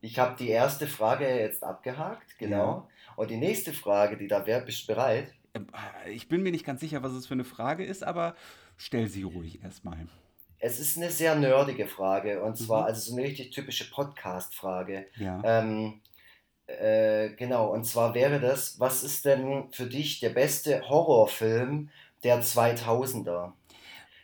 Ich habe die erste Frage jetzt abgehakt, genau. Ja. Und die nächste Frage, die da wäre, bist du bereit? Äh, ich bin mir nicht ganz sicher, was es für eine Frage ist, aber stell sie ruhig erstmal. Es ist eine sehr nerdige Frage und zwar mhm. also so eine richtig typische Podcast-Frage. Ja. Ähm, äh, genau, und zwar wäre das, was ist denn für dich der beste Horrorfilm der 2000er?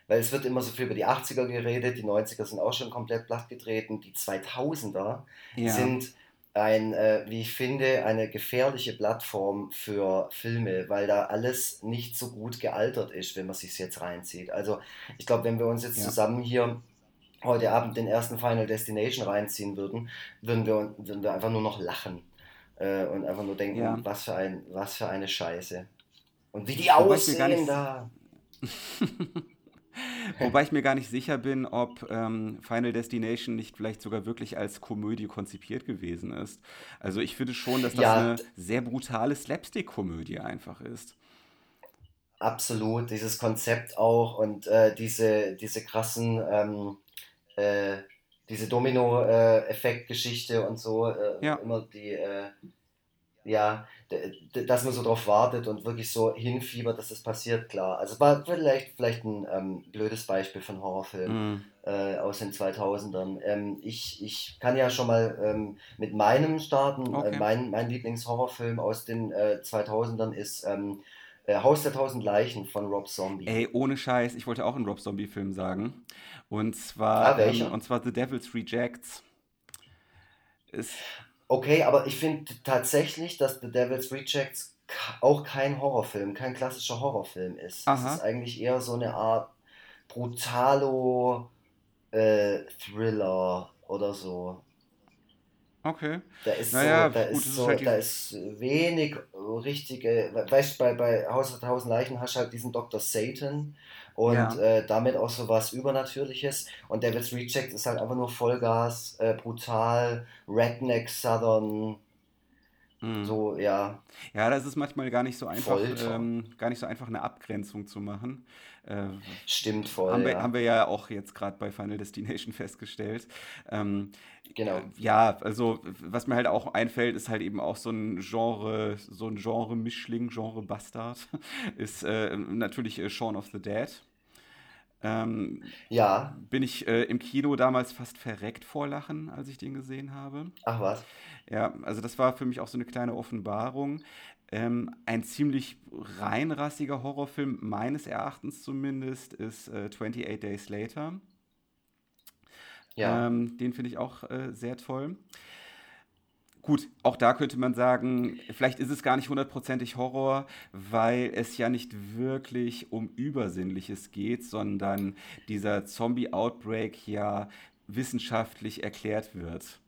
Weil es wird immer so viel über die 80er geredet, die 90er sind auch schon komplett plattgetreten, die 2000er ja. sind ein, äh, wie ich finde, eine gefährliche Plattform für Filme, weil da alles nicht so gut gealtert ist, wenn man sich jetzt reinzieht. Also ich glaube, wenn wir uns jetzt ja. zusammen hier heute Abend den ersten Final Destination reinziehen würden, würden wir, würden wir einfach nur noch lachen äh, und einfach nur denken, ja. was, für ein, was für eine Scheiße. Und wie die aussehen da. <laughs> Wobei ich mir gar nicht sicher bin, ob ähm, Final Destination nicht vielleicht sogar wirklich als Komödie konzipiert gewesen ist. Also ich finde schon, dass das ja. eine sehr brutale Slapstick-Komödie einfach ist. Absolut, dieses Konzept auch und äh, diese, diese krassen, ähm, äh, diese Domino-Effekt-Geschichte und so, äh, ja. immer die, äh, ja, dass man so drauf wartet und wirklich so hinfiebert, dass das passiert, klar. Also war vielleicht, vielleicht ein ähm, blödes Beispiel von Horrorfilm mm. äh, aus den 2000ern. Ähm, ich, ich kann ja schon mal ähm, mit meinem starten. Äh, okay. Äh, mein, mein Lieblingshorrorfilm aus den äh, 2000ern ist ähm, äh, Haus der tausend Leichen von Rob Zombie. Ey, ohne Scheiß, ich wollte auch einen Rob Zombie-Film sagen. Und zwar, ah, ähm, und zwar The Devil's Rejects. Ist Okay, aber ich finde tatsächlich, dass The Devil's Rejects auch kein Horrorfilm, kein klassischer Horrorfilm ist. Es ist eigentlich eher so eine Art Brutalo-Thriller äh, oder so. Okay. Da ist, naja, so, da, gut, ist so, halt da ist wenig richtige. Weißt du, bei, bei Haus der Tausend Leichen hast du halt diesen Dr. Satan und ja. äh, damit auch so was Übernatürliches. Und Devil's Reject ist halt einfach nur Vollgas, äh, brutal, Redneck Southern. Mhm. So, ja. Ja, das ist manchmal gar nicht so einfach, ähm, gar nicht so einfach eine Abgrenzung zu machen. Äh, Stimmt voll. Haben wir, ja. haben wir ja auch jetzt gerade bei Final Destination festgestellt. Ähm, genau. Äh, ja, also was mir halt auch einfällt, ist halt eben auch so ein Genre, so ein Genre-Mischling, Genre-Bastard, <laughs> ist äh, natürlich äh, Shaun of the Dead. Ähm, ja. Bin ich äh, im Kino damals fast verreckt vor Lachen, als ich den gesehen habe. Ach was. Ja, also das war für mich auch so eine kleine Offenbarung. Ähm, ein ziemlich reinrassiger Horrorfilm, meines Erachtens zumindest, ist äh, 28 Days Later. Ja. Ähm, den finde ich auch äh, sehr toll. Gut, auch da könnte man sagen, vielleicht ist es gar nicht hundertprozentig Horror, weil es ja nicht wirklich um Übersinnliches geht, sondern dieser Zombie-Outbreak ja wissenschaftlich erklärt wird.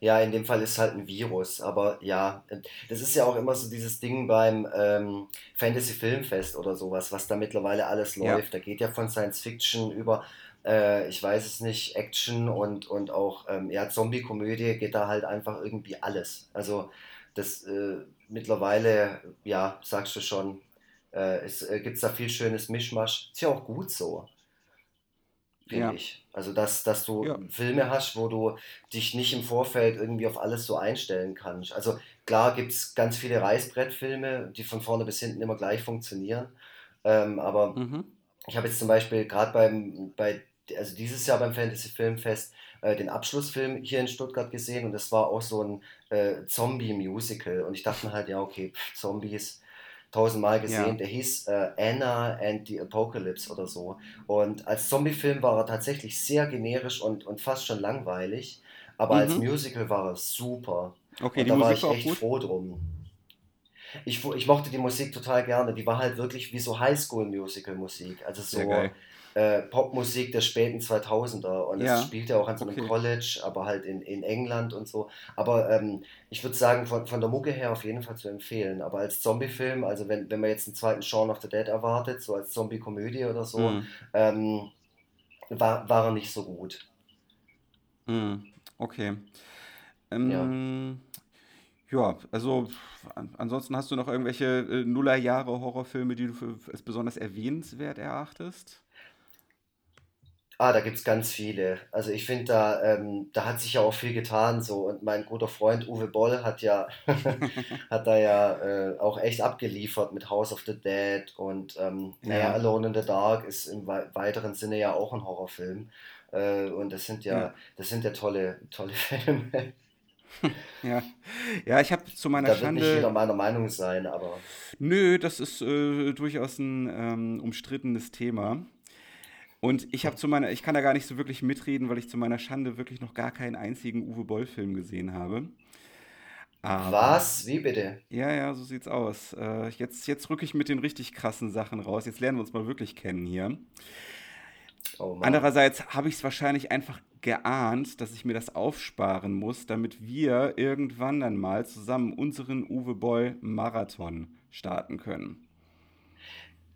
Ja, in dem Fall ist es halt ein Virus, aber ja, das ist ja auch immer so dieses Ding beim ähm, Fantasy Filmfest oder sowas, was da mittlerweile alles Ja. läuft. Da geht ja von Science Fiction über, äh, ich weiß es nicht, Action und, und auch ähm, ja, Zombie-Komödie geht da halt einfach irgendwie alles. Also das äh, mittlerweile, ja, sagst du schon, äh, es äh, gibt da viel schönes Mischmasch. Ist ja auch gut so finde Ja, ich. Also, dass, dass du ja, Filme hast, wo du dich nicht im Vorfeld irgendwie auf alles so einstellen kannst. Also, klar gibt es ganz viele Reißbrettfilme, die von vorne bis hinten immer gleich funktionieren. Ähm, aber mhm. Ich habe jetzt zum Beispiel gerade beim, bei, also dieses Jahr beim Fantasy Filmfest äh, den Abschlussfilm hier in Stuttgart gesehen und das war auch so ein äh, Zombie-Musical. Und ich dachte mir halt, ja, okay, pff, Zombies tausendmal gesehen. Ja, Der hieß äh, Anna and the Apocalypse oder so. Und als Zombie-Film war er tatsächlich sehr generisch und, und fast schon langweilig. Aber als mhm. Musical war er super. Okay, Und die da war Musik ich war auch echt gut. froh drum. Ich, ich mochte die Musik total gerne. Die war halt wirklich wie so Highschool-Musical-Musik. Also so äh, Popmusik der späten 2000er. Und es Ja, spielte auch an so einem okay. College, aber halt in, in England und so. Aber ähm, ich würde sagen, von, von der Mucke her auf jeden Fall zu empfehlen. Aber als Zombie-Film, also wenn, wenn man jetzt einen zweiten Shaun of the Dead erwartet, so als Zombie-Komödie oder so, Mhm. ähm, war, war er nicht so gut. Mhm. Okay. Ähm, ja, also an, ansonsten hast du noch irgendwelche äh, Nullerjahre Horrorfilme, die du für als besonders erwähnenswert erachtest? Ah, da gibt's ganz viele. Also ich finde, da, ähm, da hat sich ja auch viel getan so. Und mein guter Freund Uwe Boll hat ja, <laughs> hat da ja äh, auch echt abgeliefert mit House of the Dead und ähm, naja, Ja, Alone in the Dark ist im wei- weiteren Sinne ja auch ein Horrorfilm. Äh, und das sind ja, ja, das sind ja tolle, tolle <laughs> Filme. <laughs> ja. Ja, ich habe zu meiner Da wird nicht jeder Schande, meiner Meinung sein, aber nö, das ist äh, durchaus ein ähm, umstrittenes Thema. Und ich habe zu meiner, ich kann da gar nicht so wirklich mitreden, weil ich zu meiner Schande wirklich noch gar keinen einzigen Uwe Boll-Film gesehen habe. Aber, was? Wie bitte? ja, ja, so sieht's aus. Äh, jetzt, jetzt rücke ich mit den richtig krassen Sachen raus. Jetzt lernen wir uns mal wirklich kennen hier. Oh. Andererseits habe ich es wahrscheinlich einfach geahnt, dass ich mir das aufsparen muss, damit wir irgendwann dann mal zusammen unseren Uwe Boll Marathon starten können.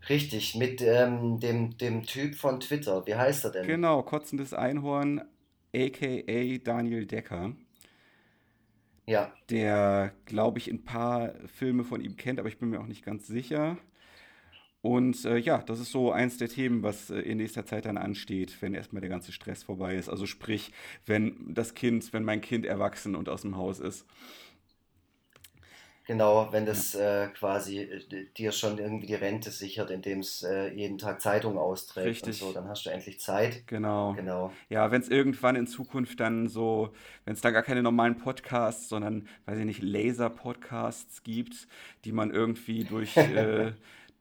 Richtig, mit ähm, dem, dem Typ von Twitter. Wie heißt er denn? Genau, kotzendes Einhorn, aka Daniel Decker, Ja. der, glaube ich, ein paar Filme von ihm kennt, aber ich bin mir auch nicht ganz sicher. Und äh, ja, das ist so eins der Themen, was äh, in nächster Zeit dann ansteht, wenn erstmal der ganze Stress vorbei ist. Also sprich, wenn das Kind, wenn mein Kind erwachsen und aus dem Haus ist. Genau, wenn das äh, quasi äh, dir schon irgendwie die Rente sichert, indem es äh, jeden Tag Zeitung austrägt und so, richtig, dann hast du endlich Zeit. genau. Genau. Ja, wenn es irgendwann in Zukunft dann so, wenn es da gar keine normalen Podcasts, sondern, weiß ich nicht, Laser-Podcasts gibt, die man irgendwie durch, <laughs> äh,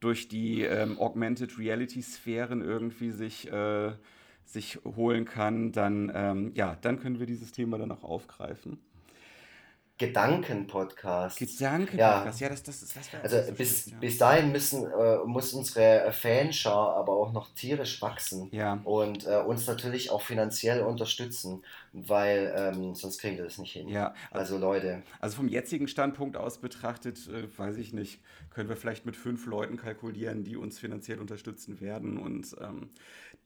durch die ähm, Augmented Reality-Sphären irgendwie sich, äh, sich holen kann, dann, ähm, ja, dann können wir dieses Thema dann auch aufgreifen. Gedanken-Podcasts. Gedanken-Podcast, Ja, ja, das, das das wäre auch also so bis, schlecht, ja. bis dahin müssen, äh, muss unsere Fanschar aber auch noch tierisch wachsen Ja, und äh, uns natürlich auch finanziell unterstützen, weil ähm, sonst kriegen wir das nicht hin. ja, Also Leute, Also vom jetzigen Standpunkt aus betrachtet, äh, weiß ich nicht, können wir vielleicht mit fünf Leuten kalkulieren, die uns finanziell unterstützen werden. Und ähm,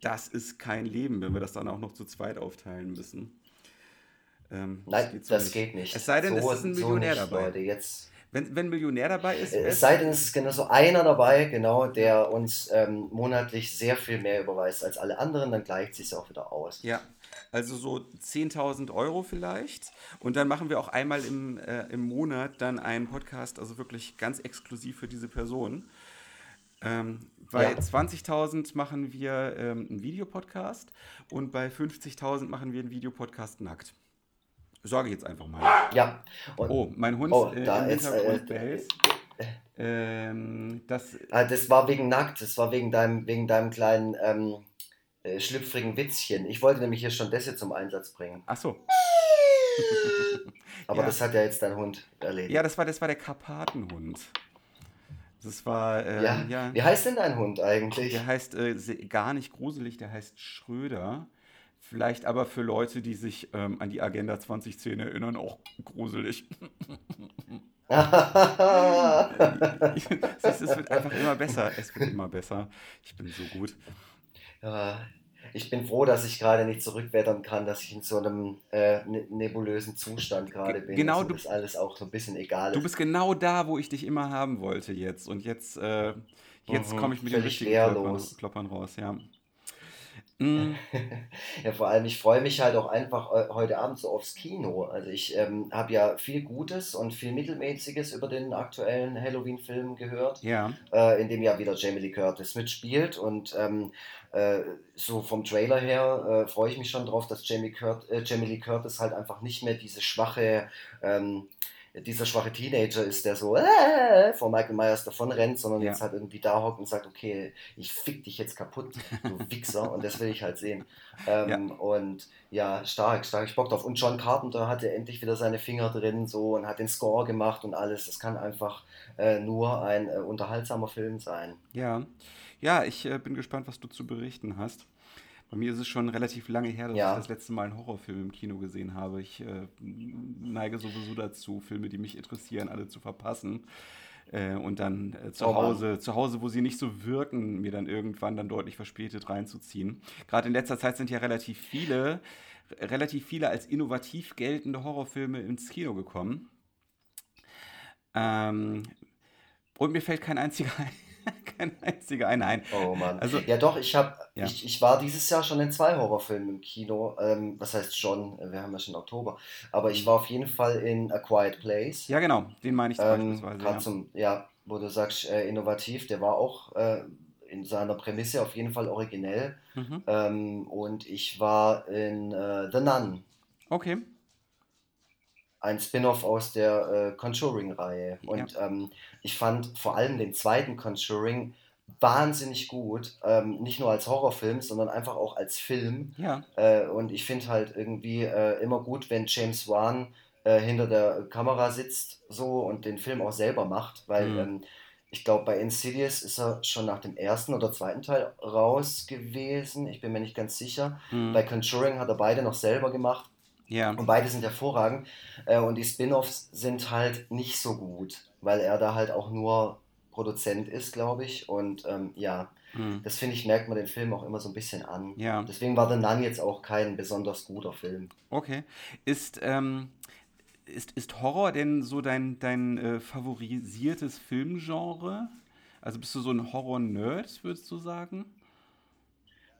das ist kein Leben, wenn wir das dann auch noch zu zweit aufteilen müssen. Ähm, nein, so das nicht. geht nicht. Es sei denn, es So, ist ein so Millionär nicht, dabei. Leute. Jetzt. Wenn, wenn ein Millionär dabei ist, Es es. sei denn, es ist genau so einer dabei, genau, der uns ähm, monatlich sehr viel mehr überweist als alle anderen, dann gleicht sich auch wieder aus. ja. Also so 10.000 Euro vielleicht. Und dann machen wir auch einmal im, äh, im Monat dann einen Podcast, also wirklich ganz exklusiv für diese Person. Ähm, bei Ja, 20.000 machen wir ähm, einen Videopodcast und bei 50.000 machen wir einen Videopodcast nackt. Sage ich jetzt einfach mal. ja. Und Oh, mein Hund oh, äh, da jetzt, äh, bellt. Ähm, das, äh, das war wegen nackt, das war wegen deinem, wegen deinem kleinen ähm, äh, schlüpfrigen Witzchen. Ich wollte nämlich hier schon das hier zum Einsatz bringen. ach so. <laughs> Aber Ja, das hat ja jetzt dein Hund ja, erledigt. das war, das war der Karpatenhund. Das war, ähm, Ja, ja, wie heißt denn dein Hund der eigentlich? heißt äh, gar nicht gruselig, der heißt Schröder, Vielleicht aber für Leute, die sich ähm, an die Agenda 2010 erinnern, auch gruselig. es wird einfach immer besser. Es wird immer besser. Ich bin so gut. Ja, ich bin froh, dass ich gerade nicht zurückwettern kann, dass ich in so einem äh, ne-, nebulösen Zustand gerade bin. Genau, also, du alles auch so ein bisschen egal ist. Du bist genau da, wo ich dich immer haben wollte jetzt. Und jetzt, äh, jetzt mhm, komme ich mit den richtigen Kloppern, Kloppern raus, ja. Mm. <laughs> Ja, vor allem, ich freue mich halt auch einfach heute Abend so aufs Kino. Also ich ähm, habe ja viel Gutes und viel Mittelmäßiges über den aktuellen Halloween-Film gehört, Ja. äh, in dem ja wieder Jamie Lee Curtis mitspielt. Und ähm, äh, so vom Trailer her äh, freue ich mich schon drauf, dass Jamie, Curt äh, Jamie Lee Curtis halt einfach nicht mehr diese schwache ähm, dieser schwache Teenager ist, der so äh, vor Michael Myers davon rennt, sondern ja. jetzt halt irgendwie da hockt und sagt, okay, ich fick dich jetzt kaputt, du <laughs> Wichser, und das will ich halt sehen. Ähm, ja. Und ja, stark, stark, ich Bock drauf. Und John Carpenter hatte endlich wieder seine Finger drin so und hat den Score gemacht und alles. Das kann einfach äh, nur ein äh, unterhaltsamer Film sein. Ja, ja, ich äh, bin gespannt, was du zu berichten hast. Bei mir ist es schon relativ lange her, dass ja. ich das letzte Mal einen Horrorfilm im Kino gesehen habe. Ich äh, neige sowieso dazu, Filme, die mich interessieren, alle zu verpassen. Äh, und dann äh, zu oh Hause, zu Hause, wo sie nicht so wirken, mir dann irgendwann dann deutlich verspätet reinzuziehen. Gerade in letzter Zeit sind ja relativ viele, relativ viele als innovativ geltende Horrorfilme ins Kino gekommen. Ähm, und mir fällt kein einziger <laughs> ein. <laughs> kein einziger ein. Nein. Oh Mann. Also, ja, doch, ich, hab, ja. ich, ich war dieses Jahr schon in zwei Horrorfilmen im Kino. Ähm, was heißt schon? Wir haben ja schon Oktober. Aber ich war auf jeden Fall in A Quiet Place. Ja, genau. Den meine ich ähm, beispielsweise. Ja. Zum, ja, wo du sagst, äh, innovativ. Der war auch äh, in seiner Prämisse auf jeden Fall originell. Mhm. Ähm, und ich war in äh, The Nun. Okay ein Spin-off aus der äh, Conjuring-Reihe. Und ja. ähm, ich fand vor allem den zweiten Conjuring wahnsinnig gut. Ähm, nicht nur als Horrorfilm, sondern einfach auch als Film. Ja. Äh, und ich finde halt irgendwie äh, immer gut, wenn James Wan äh, hinter der Kamera sitzt so und den Film auch selber macht, weil mhm. ähm, ich glaube, bei Insidious ist er schon nach dem ersten oder zweiten Teil raus gewesen. Ich bin mir nicht ganz sicher. Mhm. Bei Conjuring hat er beide noch selber gemacht. Ja. Und beide sind hervorragend. Äh, und die Spin-offs sind halt nicht so gut, weil er da halt auch nur Produzent ist, glaube ich. Und ähm, ja, hm. das finde ich, merkt man den Film auch immer so ein bisschen an. Ja. Deswegen war The Nun jetzt auch kein besonders guter Film. Okay. Ist, ähm, ist, ist Horror denn so dein, dein äh, favorisiertes Filmgenre? Also bist du so ein Horror-Nerd, würdest du sagen?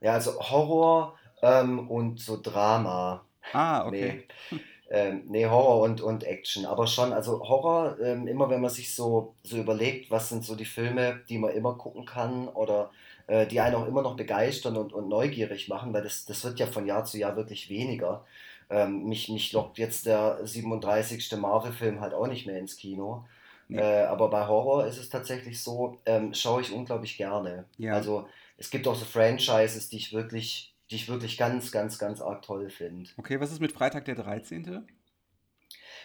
Ja, also Horror ähm, und so Drama. Ah, <laughs> okay. Nee. Ähm, nee, Horror und, und Action. Aber schon, also Horror, ähm, immer wenn man sich so, so überlegt, was sind so die Filme, die man immer gucken kann oder äh, die einen auch immer noch begeistern und, und neugierig machen, weil das, das wird ja von Jahr zu Jahr wirklich weniger. Ähm, mich, mich lockt jetzt der 37. Marvel-Film halt auch nicht mehr ins Kino. Nee. Äh, aber bei Horror ist es tatsächlich so, ähm, schaue ich unglaublich gerne. Ja. Also es gibt auch so Franchises, die ich wirklich die ich wirklich ganz, ganz, ganz arg toll finde. Okay, was ist mit Freitag der 13.?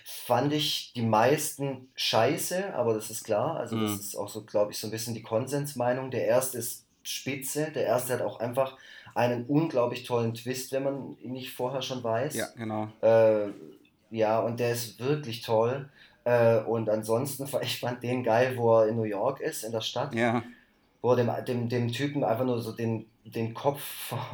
Fand ich die meisten scheiße, aber das ist klar. Also, mhm. das ist auch so, glaube ich, so ein bisschen die Konsensmeinung. Der erste ist spitze. Der erste hat auch einfach einen unglaublich tollen Twist, wenn man ihn nicht vorher schon weiß. Ja, genau. Äh, ja, und der ist wirklich toll. Äh, und ansonsten, <laughs> ich fand den geil, wo er in New York ist, in der Stadt. Ja. Wo er dem, dem, dem Typen einfach nur so den den Kopf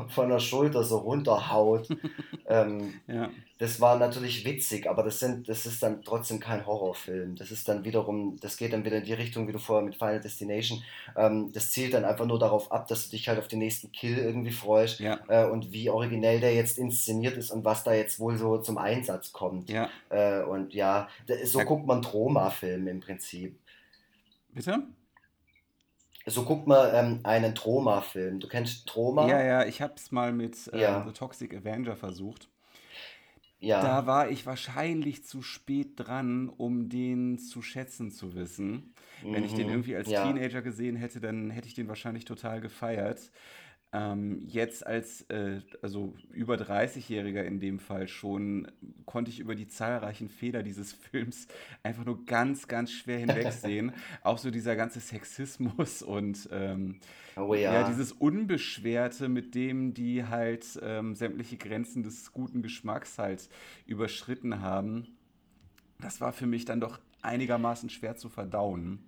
von der Schulter so runterhaut. <laughs> ähm, ja. Das war natürlich witzig, aber das, sind, das ist dann trotzdem kein Horrorfilm. Das ist dann wiederum, das geht dann wieder in die Richtung, wie du vorher mit Final Destination. Ähm, das zielt dann einfach nur darauf ab, dass du dich halt auf den nächsten Kill irgendwie freust ja. äh, und wie originell der jetzt inszeniert ist und was da jetzt wohl so zum Einsatz kommt. Ja. Äh, und ja, so guckt man Troma-Film im Prinzip. Bitte? So guck mal ähm, einen Troma-Film. Du kennst Troma? Ja, ja, ich habe es mal mit äh, ja. The Toxic Avenger versucht. Ja. Da war ich wahrscheinlich zu spät dran, um den zu schätzen zu wissen. Mhm. Wenn ich den mhm. irgendwie als ja. Teenager gesehen hätte, dann hätte ich den wahrscheinlich total gefeiert. Ähm, jetzt als äh, also über 30-Jähriger in dem Fall schon, konnte ich über die zahlreichen Fehler dieses <laughs> Films einfach nur ganz, ganz schwer hinwegsehen. <laughs> Auch so dieser ganze Sexismus und ähm, Oh ja, ja. dieses Unbeschwerte, mit dem die halt ähm, sämtliche Grenzen des guten Geschmacks halt überschritten haben, das war für mich dann doch einigermaßen schwer zu verdauen.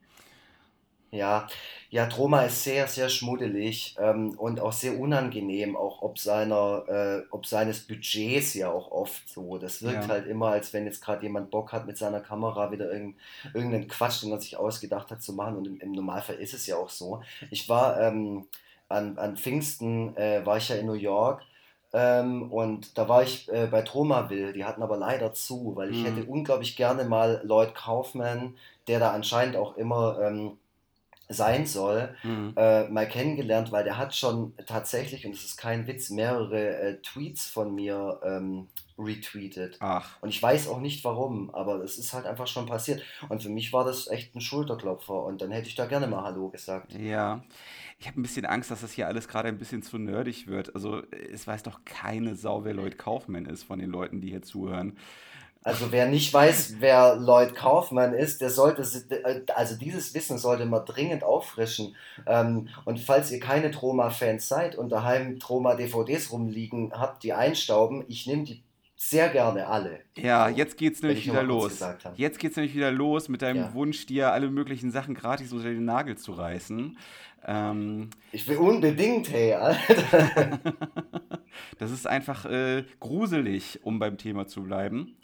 Ja, ja, Troma ist sehr, sehr schmuddelig ähm, und auch sehr unangenehm, auch ob seiner, äh, ob seines Budgets ja auch oft so. Das wirkt Ja. halt immer, als wenn jetzt gerade jemand Bock hat, mit seiner Kamera wieder irgend, irgendeinen Quatsch, den er sich ausgedacht hat, zu machen. Und im, im Normalfall ist es ja auch so. Ich war ähm, an, an Pfingsten, äh, war ich ja in New York. Ähm, und da war ich äh, bei Tromaville, die hatten aber leider zu, weil ich hätte Mhm. unglaublich gerne mal Lloyd Kaufman, der da anscheinend auch immer ähm, sein soll, Mhm. äh, mal kennengelernt, weil der hat schon tatsächlich, und es ist kein Witz, mehrere äh, Tweets von mir ähm, retweetet. Ach, Und ich weiß auch nicht warum, aber es ist halt einfach schon passiert. Und für mich war das echt ein Schulterklopfer und dann hätte ich da gerne mal Hallo gesagt. ja. Ich habe ein bisschen Angst, dass das hier alles gerade ein bisschen zu nerdig wird. Also, es weiß doch keine Sau, wer Lloyd Kaufman ist von den Leuten, die hier zuhören. Also wer nicht weiß, wer Lloyd Kaufmann ist, der sollte, äh, also dieses Wissen sollte man dringend auffrischen. Ähm, und falls ihr keine Troma-Fans seid und daheim Troma-DVDs rumliegen habt, die einstauben, ich nehme die sehr gerne alle. Ja, So, jetzt geht's nämlich wieder los. Jetzt geht's nämlich wieder los mit deinem Ja. Wunsch, dir alle möglichen Sachen gratis unter den Nagel zu reißen. Ähm, Ich will unbedingt, hey, Alter. <laughs> das ist einfach äh, gruselig, um beim Thema zu bleiben.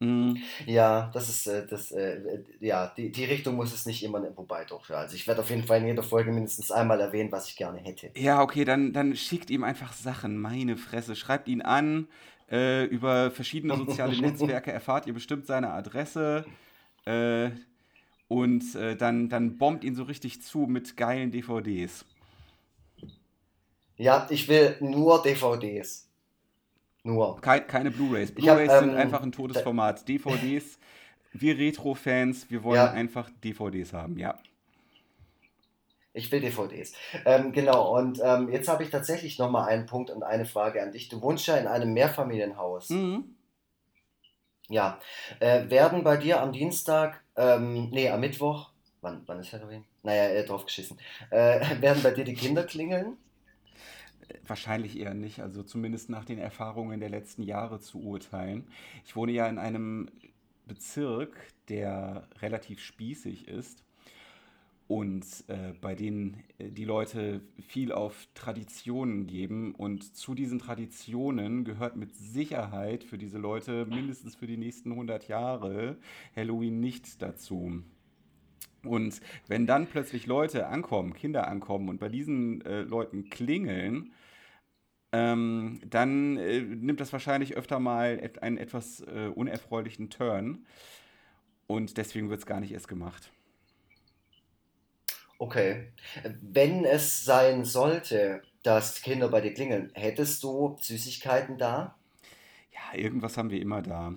Mm, Ja, das ist, äh, das, äh, äh, ja, die, die Richtung muss es nicht immer, wobei doch, ja. Also ich werde auf jeden Fall in jeder Folge mindestens einmal erwähnen, was ich gerne hätte. Ja, okay, dann, dann schickt ihm einfach Sachen, meine Fresse. Schreibt ihn an. Äh, über verschiedene soziale <laughs> Netzwerke erfahrt ihr bestimmt seine Adresse. Und dann, dann bombt ihn so richtig zu mit geilen DVDs. Ja, ich will nur DVDs. Nur. Kei- keine Blu-rays. Blu-rays sind ähm, einfach ein totes Format. DVDs, wir Retro-Fans, wir wollen Ja. einfach DVDs haben, ja. Ich will DVDs. Ähm, genau, und ähm, jetzt habe ich tatsächlich nochmal einen Punkt und eine Frage an dich. Du wohnst ja in einem Mehrfamilienhaus. Mhm. Ja. Äh, werden bei dir am Dienstag, ähm, nee, am Mittwoch, wann, wann ist Halloween? Naja, äh, drauf geschissen. Äh, <laughs> werden bei dir die Kinder klingeln? Wahrscheinlich eher nicht, also zumindest nach den Erfahrungen der letzten Jahre zu urteilen. Ich wohne ja in einem Bezirk, der relativ spießig ist und äh, bei denen äh, die Leute viel auf Traditionen geben. Und zu diesen Traditionen gehört mit Sicherheit für diese Leute mindestens für die nächsten 100 Jahre Halloween nicht dazu. Und wenn dann plötzlich Leute ankommen, Kinder ankommen und bei diesen äh, Leuten klingeln, ähm, dann äh, nimmt das wahrscheinlich öfter mal einen etwas äh, unerfreulichen Turn. Und deswegen wird es gar nicht erst gemacht. Okay. Wenn es sein sollte, dass Kinder bei dir klingeln, hättest du Süßigkeiten da? Ja, irgendwas haben wir immer da.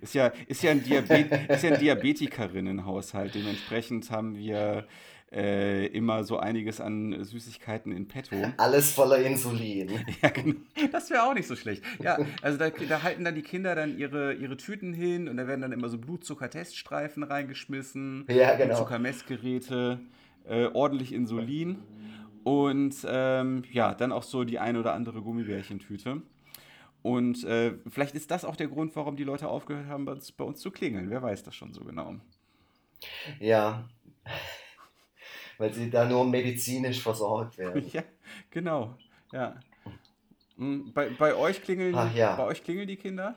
Ist ja, ist ja ein, Diabet ist ja ein Diabetikerinnenhaushalt. Dementsprechend haben wir äh, immer so einiges an Süßigkeiten in petto. Alles voller Insulin. <laughs> Ja, genau. Das wäre auch nicht so schlecht. Ja, also da, da halten dann die Kinder dann ihre, ihre Tüten hin und da werden dann immer so Blutzucker-Teststreifen reingeschmissen, Ja, genau. Blutzuckermessgeräte, äh, ordentlich Insulin und ähm, ja, dann auch so die ein oder andere Gummibärchentüte. Und äh, vielleicht ist das auch der Grund, warum die Leute aufgehört haben, bei uns, bei uns zu klingeln. Wer weiß das schon so genau. Ja. Weil sie da nur medizinisch versorgt werden. <laughs> Ja, genau. Ja. Hm, Bei, bei euch klingeln, Ach ja. bei euch klingeln die Kinder?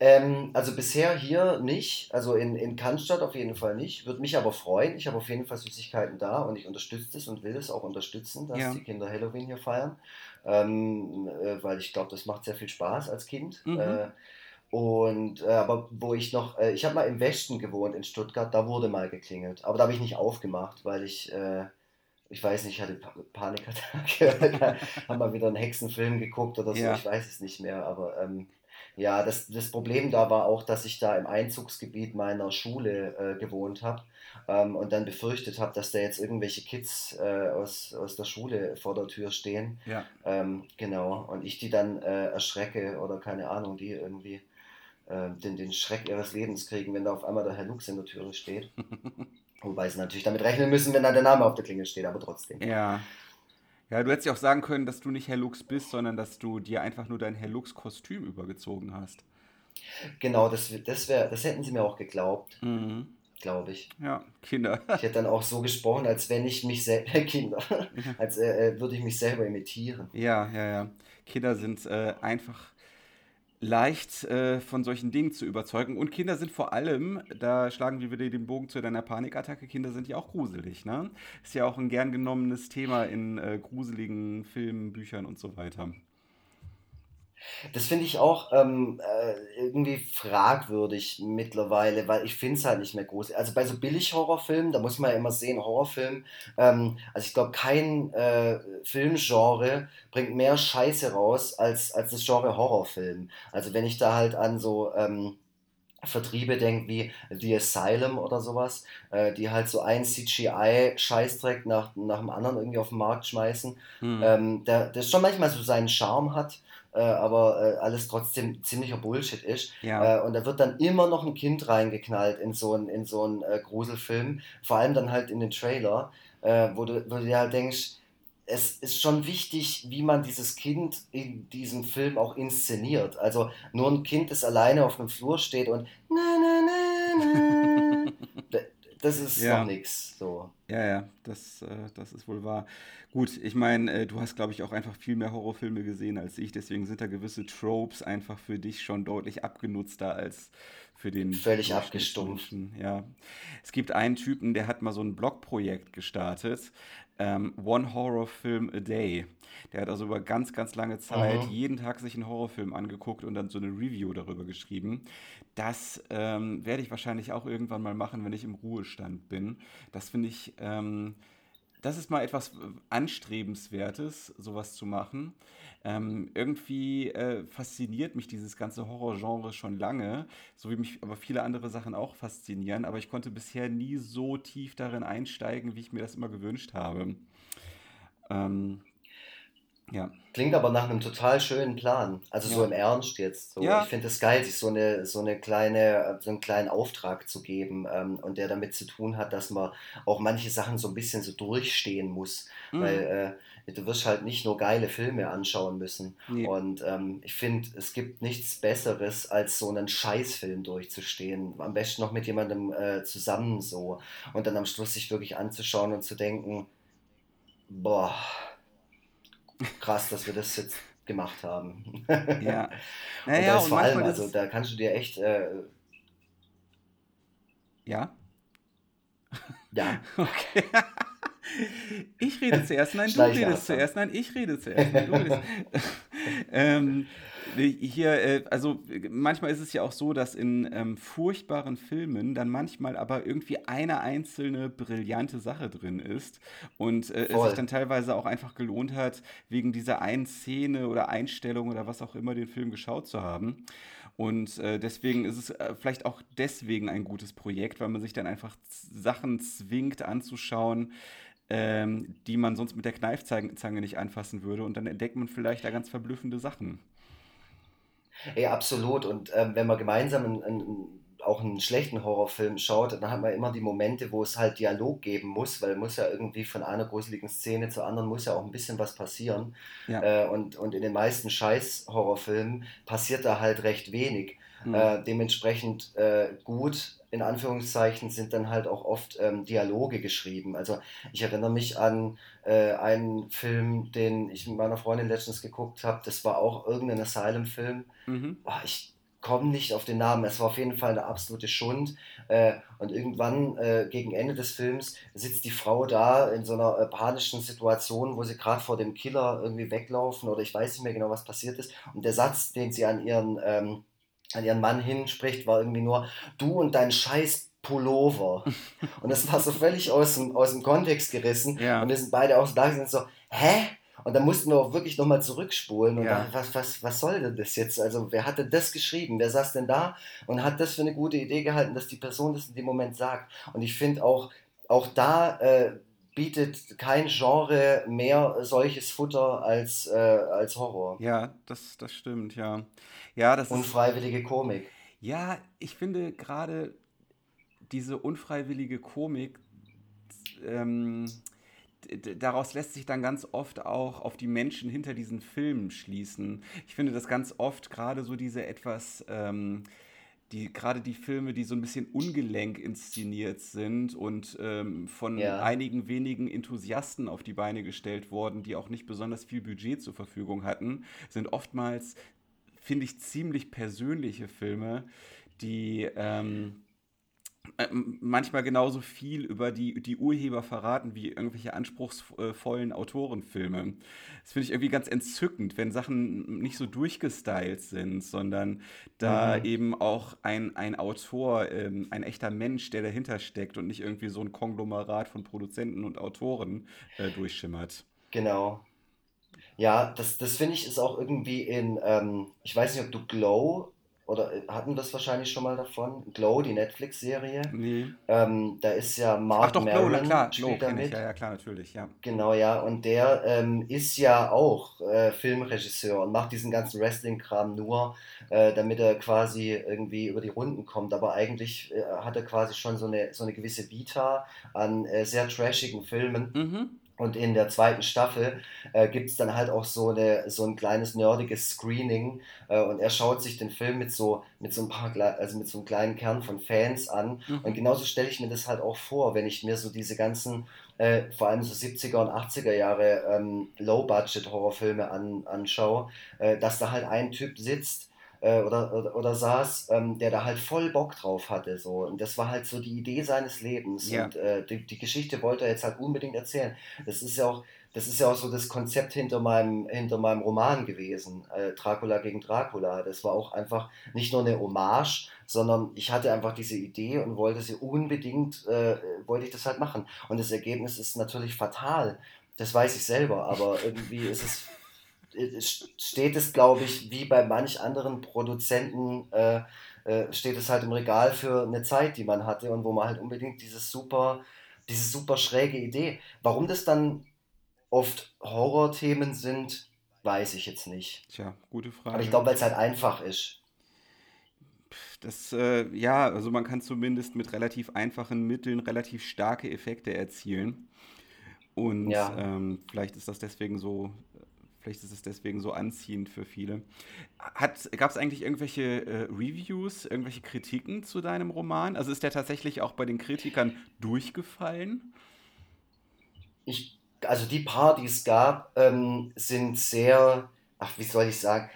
Ähm, also bisher hier nicht, also in, in Cannstatt auf jeden Fall nicht. Würde mich aber freuen. Ich habe auf jeden Fall Süßigkeiten da und ich unterstütze es und will es auch unterstützen, dass Ja. die Kinder Halloween hier feiern. Ähm, äh, weil ich glaube, das macht sehr viel Spaß als Kind. Mhm. Äh, und äh, aber wo ich noch, äh, ich habe mal im Westen gewohnt in Stuttgart, da wurde mal geklingelt. Aber da habe ich nicht aufgemacht, weil ich, äh, ich weiß nicht, ich hatte pa Panikattacke. <laughs> haben wir wieder einen Hexenfilm geguckt oder so, Ja. ich weiß es nicht mehr. Aber ähm, Ja, das, das Problem da war auch, dass ich da im Einzugsgebiet meiner Schule äh, gewohnt habe ähm, und dann befürchtet habe, dass da jetzt irgendwelche Kids äh, aus, aus der Schule vor der Tür stehen. Ja. Ähm, genau, und ich die dann äh, erschrecke oder keine Ahnung, die irgendwie äh, den, den Schreck ihres Lebens kriegen, wenn da auf einmal der Herr Lux in der Türe steht. <laughs> Wobei sie natürlich damit rechnen müssen, wenn da der Name auf der Klingel steht, aber trotzdem. Ja. Ja, du hättest ja auch sagen können, dass du nicht Herr Lux bist, sondern dass du dir einfach nur dein Herr Lux-Kostüm übergezogen hast. Genau, das, das, wär, das hätten sie mir auch geglaubt, Mhm. glaube ich. Ja, Kinder. Ich hätte dann auch so gesprochen, als wenn ich mich selber, <laughs> Kinder, als äh, äh, würde ich mich selber imitieren. Ja, ja, ja. Kinder sind äh, einfach leicht äh, von solchen Dingen zu überzeugen. Und Kinder sind vor allem, da schlagen wir wieder den Bogen zu deiner Panikattacke, Kinder sind ja auch gruselig, ne? Ist ja auch ein gern genommenes Thema in äh, gruseligen Filmen, Büchern und so weiter. Das finde ich auch ähm, äh, irgendwie fragwürdig mittlerweile, weil ich finde es halt nicht mehr groß. Also bei so Billig-Horrorfilmen, da muss man ja immer sehen, Horrorfilm, ähm, also ich glaube, kein äh, Filmgenre bringt mehr Scheiße raus als, als das Genre Horrorfilm. Also wenn ich da halt an so ähm, Vertriebe denke wie The Asylum oder sowas, äh, die halt so ein CGI-Scheißdreck nach, nach dem anderen irgendwie auf den Markt schmeißen, Hm. ähm, der, der schon manchmal so seinen Charme hat, äh, aber äh, alles trotzdem ziemlicher Bullshit ist. Ja. Äh, und da wird dann immer noch ein Kind reingeknallt in so einen in so einen, äh, Gruselfilm, vor allem dann halt in den Trailer, äh, wo, du, wo du dir halt denkst, es ist schon wichtig, wie man dieses Kind in diesem Film auch inszeniert. Also nur ein Kind, das alleine auf einem Flur steht und na, na, na, na, das ist Ja. noch nix. So. Ja, ja, das, äh, das ist wohl wahr. Gut, ich meine, äh, du hast, glaube ich, auch einfach viel mehr Horrorfilme gesehen als ich, deswegen sind da gewisse Tropes einfach für dich schon deutlich abgenutzter als für den Völlig abgestumpft. Ja. Es gibt einen Typen, der hat mal so ein Blogprojekt gestartet, ähm, One Horror Film a Day. Der hat also über ganz, ganz lange Zeit Mhm. jeden Tag sich einen Horrorfilm angeguckt und dann so eine Review darüber geschrieben. Das ähm, werde ich wahrscheinlich auch irgendwann mal machen, wenn ich im Ruhestand bin. Das finde ich, ähm, das ist mal etwas äh, Anstrebenswertes, sowas zu machen. Ähm, irgendwie äh, fasziniert mich dieses ganze Horrorgenre schon lange, so wie mich aber viele andere Sachen auch faszinieren, aber ich konnte bisher nie so tief darin einsteigen, wie ich mir das immer gewünscht habe. Ähm, ja. Klingt aber nach einem total schönen Plan. Also so Ja. im Ernst jetzt. So. Ja. Ich finde es geil, sich so eine, so eine kleine, so einen kleinen Auftrag zu geben ähm, und der damit zu tun hat, dass man auch manche Sachen so ein bisschen so durchstehen muss. Mhm. Weil äh, du wirst halt nicht nur geile Filme anschauen müssen. Nee. Und ähm, ich finde, es gibt nichts Besseres, als so einen Scheißfilm durchzustehen. Am besten noch mit jemandem äh, zusammen so. Und dann am Schluss sich wirklich anzuschauen und zu denken, boah, krass, dass wir das jetzt gemacht haben. Ja. <laughs> Und Naja, da ist und vor allem, also da kannst du dir echt, äh, ja. ja, <laughs> Okay. Ich rede <laughs> zuerst, nein, du redest zuerst, nein, ich rede zuerst, nein, du redest. ähm, hier, äh, also manchmal ist es ja auch so, dass in ähm, furchtbaren Filmen dann manchmal aber irgendwie eine einzelne brillante Sache drin ist und äh, es sich dann teilweise auch einfach gelohnt hat, wegen dieser einen Szene oder Einstellung oder was auch immer den Film geschaut zu haben. Und äh, deswegen ist es äh, vielleicht auch deswegen ein gutes Projekt, weil man sich dann einfach Sachen zwingt anzuschauen, ähm, die man sonst mit der Kneifzange nicht anfassen würde. Und dann entdeckt man vielleicht da ganz verblüffende Sachen. Ey, absolut. Und ähm, wenn man gemeinsam einen, einen, auch einen schlechten Horrorfilm schaut, dann hat man immer die Momente, wo es halt Dialog geben muss, weil muss ja irgendwie von einer gruseligen Szene zur anderen muss ja auch ein bisschen was passieren. Ja. Äh, und, und in den meisten Scheiß-Horrorfilmen passiert da halt recht wenig. Hm. Äh, dementsprechend äh, gut, in Anführungszeichen, sind dann halt auch oft ähm, Dialoge geschrieben. Also ich erinnere mich an äh, einen Film, den ich mit meiner Freundin letztens geguckt habe. Das war auch irgendein Asylum-Film. Mhm. Oh, ich komme nicht auf den Namen. Es war auf jeden Fall eine absolute Schund. Äh, und irgendwann äh, gegen Ende des Films sitzt die Frau da in so einer äh, panischen Situation, wo sie gerade vor dem Killer irgendwie weglaufen oder ich weiß nicht mehr genau, was passiert ist. Und der Satz, den sie an ihren, ähm, an ihren Mann hinspricht, war irgendwie nur, du und dein scheiß Pullover. <laughs> Und das war so völlig aus dem, aus dem Kontext gerissen. Ja. Und wir sind beide auch so da sind so, hä? Und dann mussten wir auch wirklich nochmal zurückspulen und Ja. dachten, was, was, was soll denn das jetzt? Also, wer hatte das geschrieben? Wer saß denn da und hat das für eine gute Idee gehalten, dass die Person das in dem Moment sagt? Und ich finde auch, auch da äh, bietet kein Genre mehr solches Futter als, äh, als Horror. Ja, das, das stimmt, ja. Ja, das ist. Unfreiwillige Komik. Ja, ich finde gerade diese unfreiwillige Komik, ähm, daraus lässt sich dann ganz oft auch auf die Menschen hinter diesen Filmen schließen. Ich finde das ganz oft gerade so diese etwas, ähm, die, gerade die Filme, die so ein bisschen ungelenk inszeniert sind und ähm, von Ja. einigen wenigen Enthusiasten auf die Beine gestellt wurden, die auch nicht besonders viel Budget zur Verfügung hatten, sind oftmals, finde ich, ziemlich persönliche Filme, die ähm, äh, manchmal genauso viel über die, die Urheber verraten wie irgendwelche anspruchsvollen Autorenfilme. Das finde ich irgendwie ganz entzückend, wenn Sachen nicht so durchgestylt sind, sondern da Mhm. eben auch ein, ein Autor, ähm, ein echter Mensch, der dahinter steckt und nicht irgendwie so ein Konglomerat von Produzenten und Autoren äh, durchschimmert. Genau. Ja, das, das finde ich ist auch irgendwie in, ähm, ich weiß nicht, ob du Glow oder äh, hatten das wahrscheinlich schon mal davon? Glow, die Netflix-Serie. Nee. Ähm, da ist ja Ach Mark doch, Glow, na Maron klar, Glow spielt da kenne ich, ja, ja, klar, natürlich, ja. Genau, ja. Und der ähm, ist ja auch äh, Filmregisseur und macht diesen ganzen Wrestling-Kram nur, äh, damit er quasi irgendwie über die Runden kommt. Aber eigentlich äh, hat er quasi schon so eine, so eine gewisse Vita an äh, sehr trashigen Filmen. Mhm. Und in der zweiten Staffel äh, gibt es dann halt auch so, eine, so ein kleines nerdiges Screening äh, und er schaut sich den Film mit so, mit so ein paar, also mit so einem kleinen Kern von Fans an. Und Mhm. genauso stelle ich mir das halt auch vor, wenn ich mir so diese ganzen, äh, vor allem so 70er und 80er Jahre ähm, Low-Budget-Horrorfilme an, anschaue, äh, dass da halt ein Typ sitzt äh, oder, oder, oder saß, ähm, der da halt voll Bock drauf hatte. So. Und das war halt so die Idee seines Lebens. Ja. Und äh, die, die Geschichte wollte er jetzt halt unbedingt erzählen. Das ist ja auch, das ist ja auch so das Konzept hinter meinem, hinter meinem Roman gewesen, äh, Dracula gegen Dracula. Das war auch einfach nicht nur eine Hommage, sondern ich hatte einfach diese Idee und wollte sie unbedingt, äh, wollte ich das halt machen. Und das Ergebnis ist natürlich fatal. Das weiß ich selber, aber <laughs> irgendwie ist es, es steht es, glaube ich, wie bei manch anderen Produzenten, äh, äh, steht es halt im Regal für eine Zeit, die man hatte und wo man halt unbedingt dieses super, diese super schräge Idee. Warum das dann oft Horrorthemen sind, weiß ich jetzt nicht. Tja, gute Aber ich Frage. glaube, weil es halt einfach ist. Das, äh, ja, also man kann zumindest mit relativ einfachen Mitteln relativ starke Effekte erzielen. Und Ja. ähm, vielleicht ist das deswegen so, vielleicht ist es deswegen so anziehend für viele. Gab es eigentlich irgendwelche äh, Reviews, irgendwelche Kritiken zu deinem Roman? Also ist der tatsächlich auch bei den Kritikern durchgefallen? Ich, also die paar, die es gab, ähm, sind sehr, ach, wie soll ich sagen,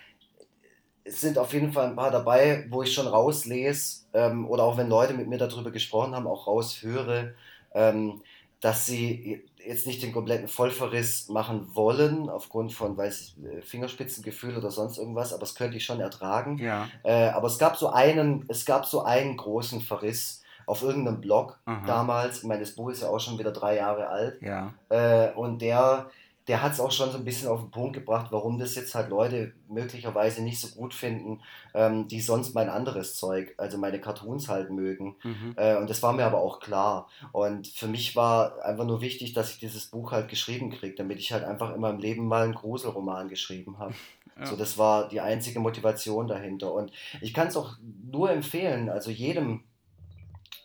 es sind auf jeden Fall ein paar dabei, wo ich schon rauslese ähm, oder auch wenn Leute mit mir darüber gesprochen haben, auch raushöre, ähm, dass sie jetzt nicht den kompletten Vollverriss machen wollen, aufgrund von, weiß ich, äh, Fingerspitzengefühl oder sonst irgendwas, aber das könnte ich schon ertragen. Ja. Äh, aber es gab so einen, es gab so einen großen Verriss auf irgendeinem Blog Aha. damals. Ich meine, das Buch ist ja auch schon wieder drei Jahre alt. Ja. Äh, und der, der hat es auch schon so ein bisschen auf den Punkt gebracht, warum das jetzt halt Leute möglicherweise nicht so gut finden, ähm, die sonst mein anderes Zeug, also meine Cartoons halt mögen. Mhm. Äh, und das war mir aber auch klar. Und für mich war einfach nur wichtig, dass ich dieses Buch halt geschrieben kriege, damit ich halt einfach in meinem Leben mal einen Gruselroman geschrieben habe. <laughs> Ja. So, das war die einzige Motivation dahinter. Und ich kann es auch nur empfehlen, also jedem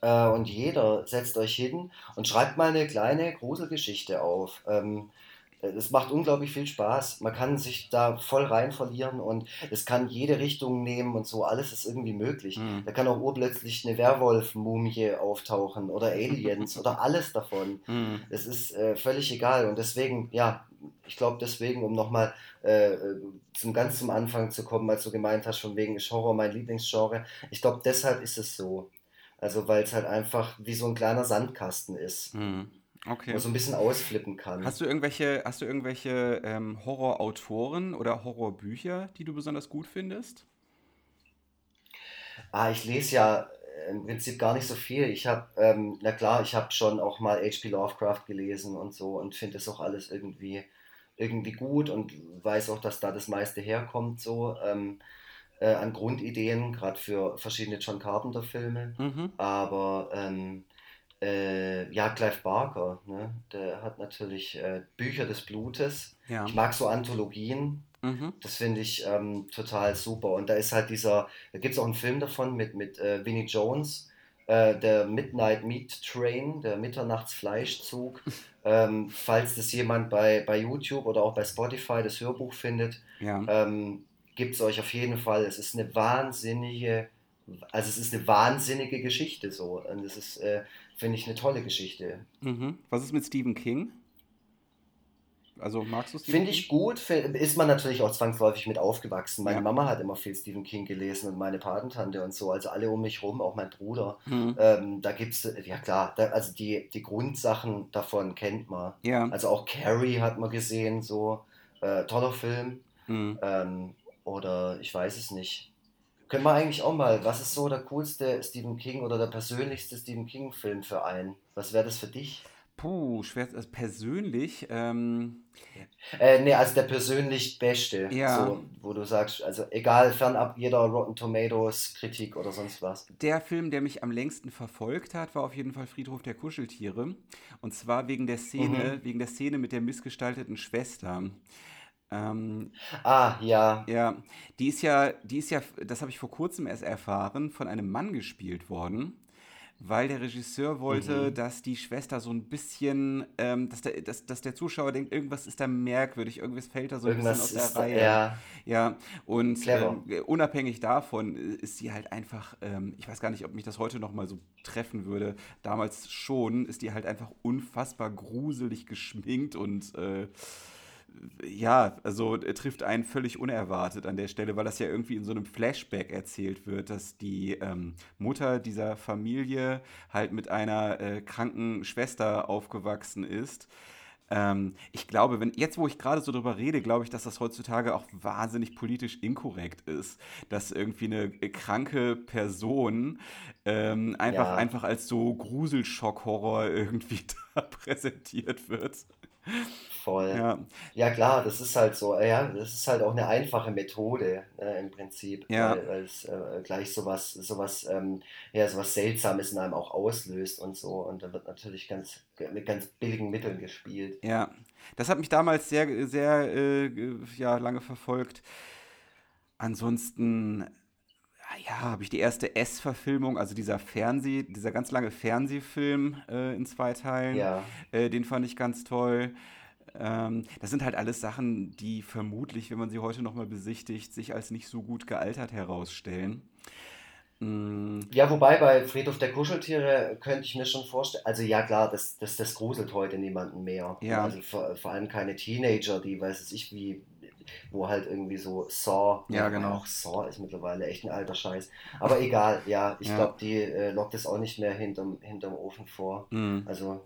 äh, und jeder setzt euch hin und schreibt mal eine kleine Gruselgeschichte auf. Ähm, es macht unglaublich viel Spaß. Man kann sich da voll rein verlieren und es kann jede Richtung nehmen und so. Alles ist irgendwie möglich. Mhm. Da kann auch urplötzlich eine Werwolf-Mumie auftauchen oder Aliens <laughs> oder alles davon. Mhm. Es ist äh, völlig egal. Und deswegen, ja, ich glaube deswegen, um nochmal äh, zum ganz zum Anfang zu kommen, als du gemeint hast, von wegen ist Horror mein Lieblingsgenre. Ich glaube, deshalb ist es so. Also, weil es halt einfach wie so ein kleiner Sandkasten ist, Mhm. Wo Okay. man so ein bisschen ausflippen kann. Hast du irgendwelche, hast du irgendwelche ähm, Horrorautoren oder Horrorbücher, die du besonders gut findest? Ah, ich lese ja äh, im Prinzip gar nicht so viel. Ich habe, ähm, na klar, ich habe schon auch mal H.P. Lovecraft gelesen und so und finde das auch alles irgendwie, irgendwie gut und weiß auch, dass da das meiste herkommt, so ähm, äh, an Grundideen, gerade für verschiedene John Carpenter-Filme. Mhm. Aber ähm, äh, ja, Clive Barker, ne? der hat natürlich äh, Bücher des Blutes. Ja. Ich mag so Anthologien. Mhm. Das finde ich ähm, total super. Und da ist halt dieser, da gibt es auch einen Film davon mit, mit äh, Vinnie Jones, äh, der Midnight Meat Train, der Mitternachtsfleischzug. <laughs> ähm, falls das jemand bei, bei YouTube oder auch bei Spotify das Hörbuch findet, Ja. ähm, gibt es euch auf jeden Fall. Es ist eine wahnsinnige, also es ist eine wahnsinnige Geschichte so. Und es ist, äh, finde ich, eine tolle Geschichte. Mhm. Was ist mit Stephen King? Also magst du Stephen Finde ich gut, ist man natürlich auch zwangsläufig mit aufgewachsen. Meine Ja. Mama hat immer viel Stephen King gelesen und meine Patentante und so, also alle um mich rum, auch mein Bruder. Mhm. Ähm, da gibt es, ja klar, da, also die, die Grundsachen davon kennt man. Ja. Also auch Carrie hat man gesehen, so äh, toller Film. Mhm. Ähm, oder ich weiß es nicht. Können wir eigentlich auch mal, was ist so der coolste Stephen King oder der persönlichste Stephen King-Film für einen? Was wäre das für dich? Puh, schwer. Also persönlich. Ähm, Äh, nee, also der persönlich Beste. Ja. So, wo du sagst, also egal, fernab jeder Rotten Tomatoes Kritik oder sonst was. Der Film, der mich am längsten verfolgt hat, war auf jeden Fall Friedhof der Kuscheltiere. Und zwar wegen der Szene, wegen der Szene mit der missgestalteten Schwester. Ähm, Ah, ja. ja, die ist ja, die ist ja, das habe ich vor kurzem erst erfahren, von einem Mann gespielt worden, weil der Regisseur wollte, Mhm. dass die Schwester so ein bisschen, ähm, dass, der, dass, dass der Zuschauer denkt, irgendwas ist da merkwürdig, irgendwas fällt da so ein bisschen aus der Reihe. ja, Ja, und ähm, unabhängig davon äh, ist sie halt einfach, ähm, ich weiß gar nicht, ob mich das heute noch mal so treffen würde. Damals schon ist die halt einfach unfassbar gruselig geschminkt und äh, ja, also äh, trifft einen völlig unerwartet an der Stelle, weil das ja irgendwie in so einem Flashback erzählt wird, dass die ähm, Mutter dieser Familie halt mit einer äh, kranken Schwester aufgewachsen ist. Ähm, ich glaube, wenn jetzt, wo ich gerade so drüber rede, glaube ich, dass das heutzutage auch wahnsinnig politisch inkorrekt ist, dass irgendwie eine äh, kranke Person ähm, einfach, Ja. einfach als so Gruselschock-Horror <laughs> irgendwie da präsentiert wird. Voll. Ja, Ja klar, das ist halt so, ja, das ist halt auch eine einfache Methode äh, im Prinzip, Ja. weil, es äh, gleich sowas, sowas, ähm, ja, sowas Seltsames in einem auch auslöst und so. Und da wird natürlich ganz mit ganz billigen Mitteln gespielt. ja. Das hat mich damals sehr, sehr äh, ja, lange verfolgt. Ansonsten, ja, habe ich die erste S-Verfilmung, also dieser Fernseh, dieser ganz lange Fernsehfilm äh, in zwei Teilen. Ja, Äh, den fand ich ganz toll. Ähm, das sind halt alles Sachen, die vermutlich, wenn man sie heute nochmal besichtigt, sich als nicht so gut gealtert herausstellen. Mm, ja, wobei bei Friedhof der Kuscheltiere könnte ich mir schon vorstellen, also ja klar, das, das, das gruselt heute niemanden mehr. Ja. Also vor, vor allem keine Teenager, die, weiß es ich, wie, wo halt irgendwie so Saw, Ja, genau. auch Saw ist mittlerweile echt ein alter Scheiß. Aber egal, ja, ich Ja. glaube, die äh, lockt es auch nicht mehr hinterm, hinterm Ofen vor. mm. Also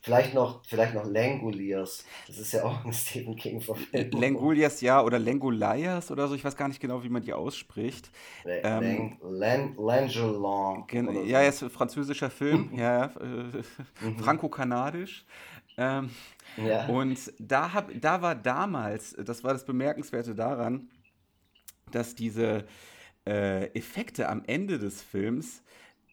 vielleicht noch, vielleicht noch Langoliers. Das ist ja auch ein Stephen King-Verfilmung. Lengulias, ja, oder Lengolias oder so, ich weiß gar nicht genau, wie man die ausspricht. Lang, Lang, Langelan. Gen oder so. ja, er ist ein französischer Film, ja, <laughs> ja, äh, Mhm. franco-kanadisch. Ähm, Ja. Und da, hab, da war damals, das war das Bemerkenswerte daran, dass diese äh, Effekte am Ende des Films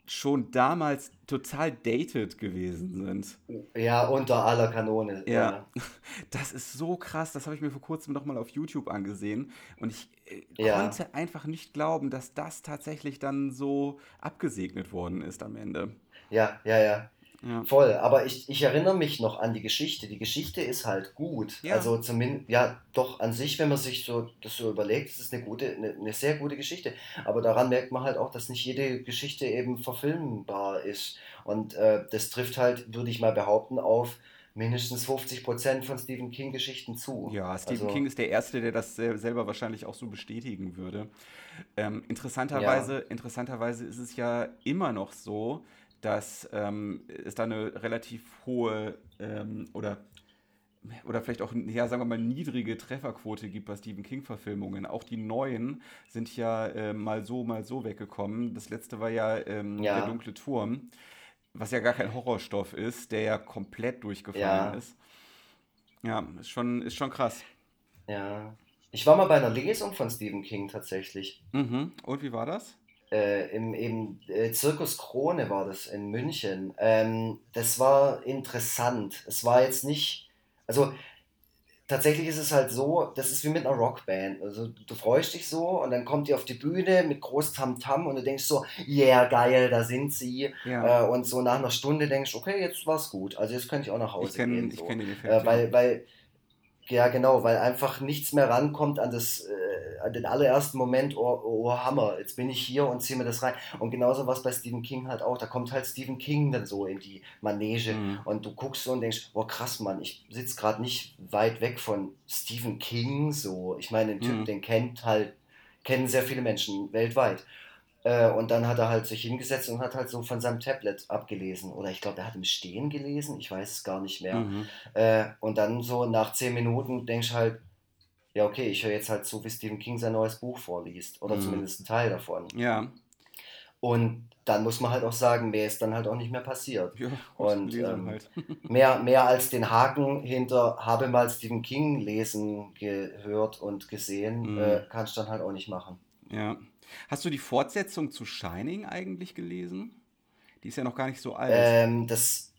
schon damals total dated gewesen sind. ja, unter aller Kanone. Ja. <laughs> Das ist so krass, das habe ich mir vor kurzem nochmal auf YouTube angesehen und ich äh, Ja. konnte einfach nicht glauben, dass das tatsächlich dann so abgesegnet worden ist am Ende. Ja, ja, ja. Ja. Voll, aber ich, ich erinnere mich noch an die Geschichte. Die Geschichte ist halt gut. Ja. Also zumindest, ja, doch an sich, wenn man sich so das so überlegt, es ist eine gute, eine, eine sehr gute Geschichte. Aber daran merkt man halt auch, dass nicht jede Geschichte eben verfilmbar ist. Und äh, das trifft halt, würde ich mal behaupten, auf mindestens 50% von Stephen King-Geschichten zu. Ja, Stephen Also, King ist der Erste, der das sel- selber wahrscheinlich auch so bestätigen würde. Ähm, interessanterweise, interessanterweise ist es ja immer noch so, dass ähm, es da eine relativ hohe ähm, oder, oder vielleicht auch, ja, sagen wir mal, niedrige Trefferquote gibt bei Stephen King-Verfilmungen. Auch die neuen sind ja äh, mal so, mal so weggekommen. Das letzte war ja, ähm, Ja. Der dunkle Turm, was ja gar kein Horrorstoff ist, der ja komplett durchgefallen Ja. ist. Ja, ist schon, ist schon krass. Ja. Ich war mal bei einer Lesung von Stephen King tatsächlich. Mhm. Und wie war das? Äh, im, im äh, Zirkus Krone war das in München. Ähm, das war interessant. Es war jetzt nicht, also tatsächlich ist es halt so, das ist wie mit einer Rockband. Also du freust dich so und dann kommt die auf die Bühne mit groß Tamtam und du denkst so, yeah, geil, da sind sie. Ja. Äh, und so nach einer Stunde denkst, okay, jetzt war's gut. Also jetzt könnte ich auch nach Hause Ich kenn- gehen. ich So. kenn den Effekt, Äh, ja. weil, weil, ja genau, weil einfach nichts mehr rankommt an das, äh, an den allerersten Moment, oh, oh Hammer, jetzt bin ich hier und ziehe mir das rein. Und genauso was bei Stephen King halt auch, da kommt halt Stephen King dann so in die Manege Mhm. und du guckst so und denkst, boah krass, Mann, ich sitze gerade nicht weit weg von Stephen King so. Ich meine, den Typ, Mhm. den kennt halt, kennen sehr viele Menschen weltweit. Äh, und dann hat er halt sich hingesetzt und hat halt so von seinem Tablet abgelesen. Oder ich glaube, er hat im Stehen gelesen, ich weiß es gar nicht mehr. Mhm. Äh, und dann so nach zehn Minuten denkst du halt, ja, okay, ich höre jetzt halt zu, wie Stephen King sein neues Buch vorliest. Oder Mhm. zumindest ein Teil davon. Ja. Und dann muss man halt auch sagen, mehr ist dann halt auch nicht mehr passiert. ja. Und, ähm, halt. <laughs> Mehr, mehr als den Haken hinter habe mal Stephen King lesen, gehört und gesehen, Mhm. äh, kannst du dann halt auch nicht machen. Ja. Hast du die Fortsetzung zu Shining eigentlich gelesen? Die ist ja noch gar nicht so alt. Ähm, das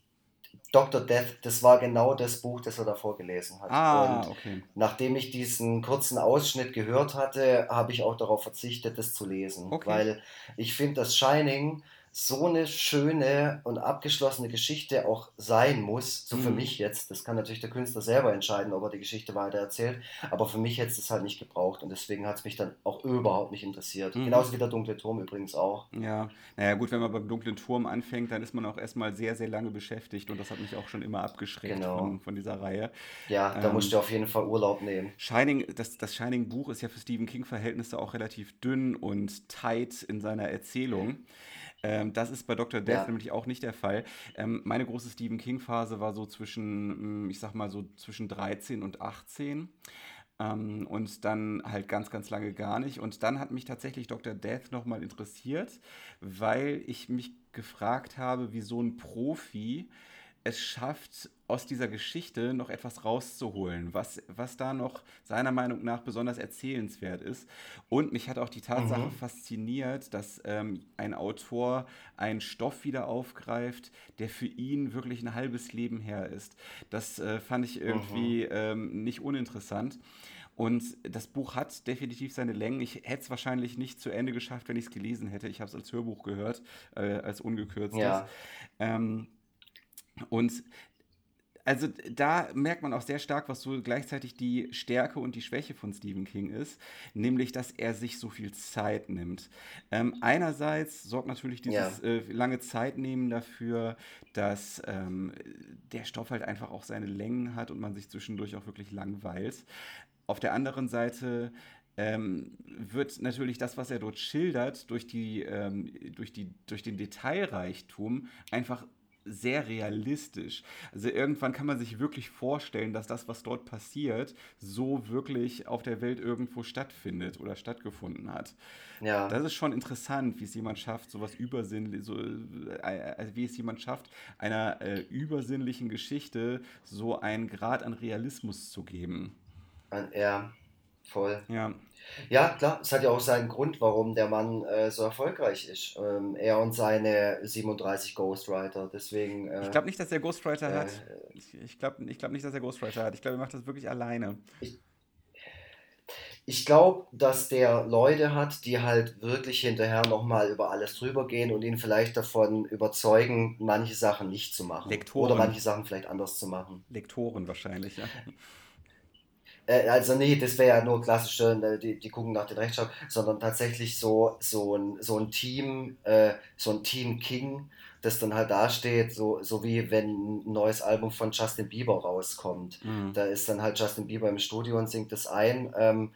Dr. Death, das war genau das Buch, das er davor gelesen hat. ah, Und okay. Nachdem ich diesen kurzen Ausschnitt gehört hatte, habe ich auch darauf verzichtet, das zu lesen. Okay. Weil ich finde, dass Shining so eine schöne und abgeschlossene Geschichte auch sein muss, so für Mhm. mich jetzt. Das kann natürlich der Künstler selber entscheiden, ob er die Geschichte weiter erzählt. Aber für mich hätte es halt nicht gebraucht und deswegen hat es mich dann auch überhaupt nicht interessiert. Mhm. Genauso wie der Dunkle Turm übrigens auch. Ja, naja gut, wenn man beim dunklen Turm anfängt, dann ist man auch erstmal sehr, sehr lange beschäftigt und das hat mich auch schon immer abgeschreckt Genau. von, von dieser Reihe. Ja, da Ähm, musst du auf jeden Fall Urlaub nehmen. Shining, das, das Shining-Buch ist ja für Stephen King-Verhältnisse auch relativ dünn und tight in seiner Erzählung. Ähm, das ist bei Dr. Death Ja. nämlich auch nicht der Fall. Ähm, meine große Stephen King-Phase war so zwischen, mm, ich sag mal so zwischen 13 und 18. Ähm, und dann halt ganz, ganz lange gar nicht. Und dann hat mich tatsächlich Dr. Death nochmal interessiert, weil ich mich gefragt habe, wie so ein Profi es schafft, aus dieser Geschichte noch etwas rauszuholen, was, was da noch seiner Meinung nach besonders erzählenswert ist. Und mich hat auch die Tatsache Mhm. fasziniert, dass ähm, ein Autor einen Stoff wieder aufgreift, der für ihn wirklich ein halbes Leben her ist. Das äh, fand ich irgendwie ähm, nicht uninteressant. Und das Buch hat definitiv seine Längen. Ich hätte es wahrscheinlich nicht zu Ende geschafft, wenn ich es gelesen hätte. Ich habe es als Hörbuch gehört, äh, als ungekürztes. Ja. Ähm, und also da merkt man auch sehr stark, was so gleichzeitig die Stärke und die Schwäche von Stephen King ist, nämlich, dass er sich so viel Zeit nimmt. Ähm, einerseits sorgt natürlich dieses äh, lange Zeitnehmen dafür, dass ähm, der Stoff halt einfach auch seine Längen hat und man sich zwischendurch auch wirklich langweilt. Auf der anderen Seite ähm, wird natürlich das, was er dort schildert, durch, die, ähm, durch, die, durch den Detailreichtum einfach sehr realistisch. Also irgendwann kann man sich wirklich vorstellen, dass das, was dort passiert, so wirklich auf der Welt irgendwo stattfindet oder stattgefunden hat. Ja. Das ist schon interessant, wie es jemand schafft, sowas übersinnlich, so, also wie es jemand schafft, einer äh, übersinnlichen Geschichte so einen Grad an Realismus zu geben. Ja, voll. Ja, Ja, klar, es hat ja auch seinen Grund, warum der Mann äh, so erfolgreich ist. Ähm, er und seine 37 Ghostwriter. Deswegen, äh, ich glaube nicht, dass er Ghostwriter äh, hat. Ich, ich glaube ich glaub nicht, dass er Ghostwriter hat. Ich glaube, er macht das wirklich alleine. ich glaube, dass der Leute hat, die halt wirklich hinterher nochmal über alles drüber gehen und ihn vielleicht davon überzeugen, manche Sachen nicht zu machen. Lektoren. Oder manche Sachen vielleicht anders zu machen. Lektoren wahrscheinlich, ja. Äh, also nee, das wäre ja nur klassische, ne, die, die gucken nach den Rechtschreib, sondern tatsächlich so, so, ein, so ein Team, äh, so ein Team King, das dann halt dasteht, so, so wie wenn ein neues Album von Justin Bieber rauskommt. Mhm. Da ist dann halt Justin Bieber im Studio und singt das ein. Ähm,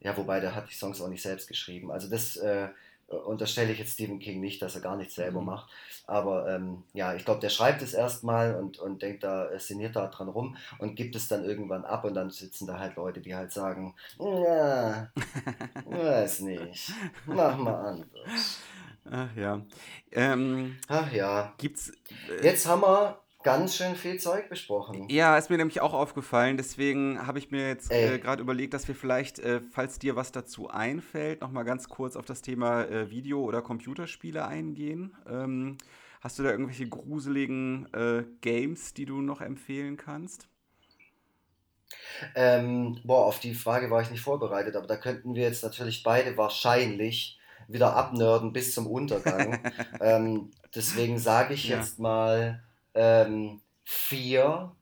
ja, wobei der hat die Songs auch nicht selbst geschrieben. Also das äh, unterstelle ich jetzt Stephen King nicht, dass er gar nichts selber Mhm. macht. Aber ähm, ja, ich glaube, der schreibt es erstmal und, und denkt da, äh, sinniert da dran rum und gibt es dann irgendwann ab und dann sitzen da halt Leute, die halt sagen, ja, <laughs> weiß nicht, mach mal anders. Ach ja. Ähm, Ach ja, gibt's. Äh, jetzt haben wir ganz schön viel Zeug besprochen. Ja, ist mir nämlich auch aufgefallen. Deswegen habe ich mir jetzt äh, gerade überlegt, dass wir vielleicht, äh, falls dir was dazu einfällt, noch mal ganz kurz auf das Thema äh, Video- oder Computerspiele eingehen. Ähm, hast du da irgendwelche gruseligen äh, Games, die du noch empfehlen kannst? Ähm, boah, auf die Frage war ich nicht vorbereitet, aber da könnten wir jetzt natürlich beide wahrscheinlich wieder abnörden bis zum Untergang. <laughs> ähm, deswegen sage ich Ja. jetzt mal ähm, vier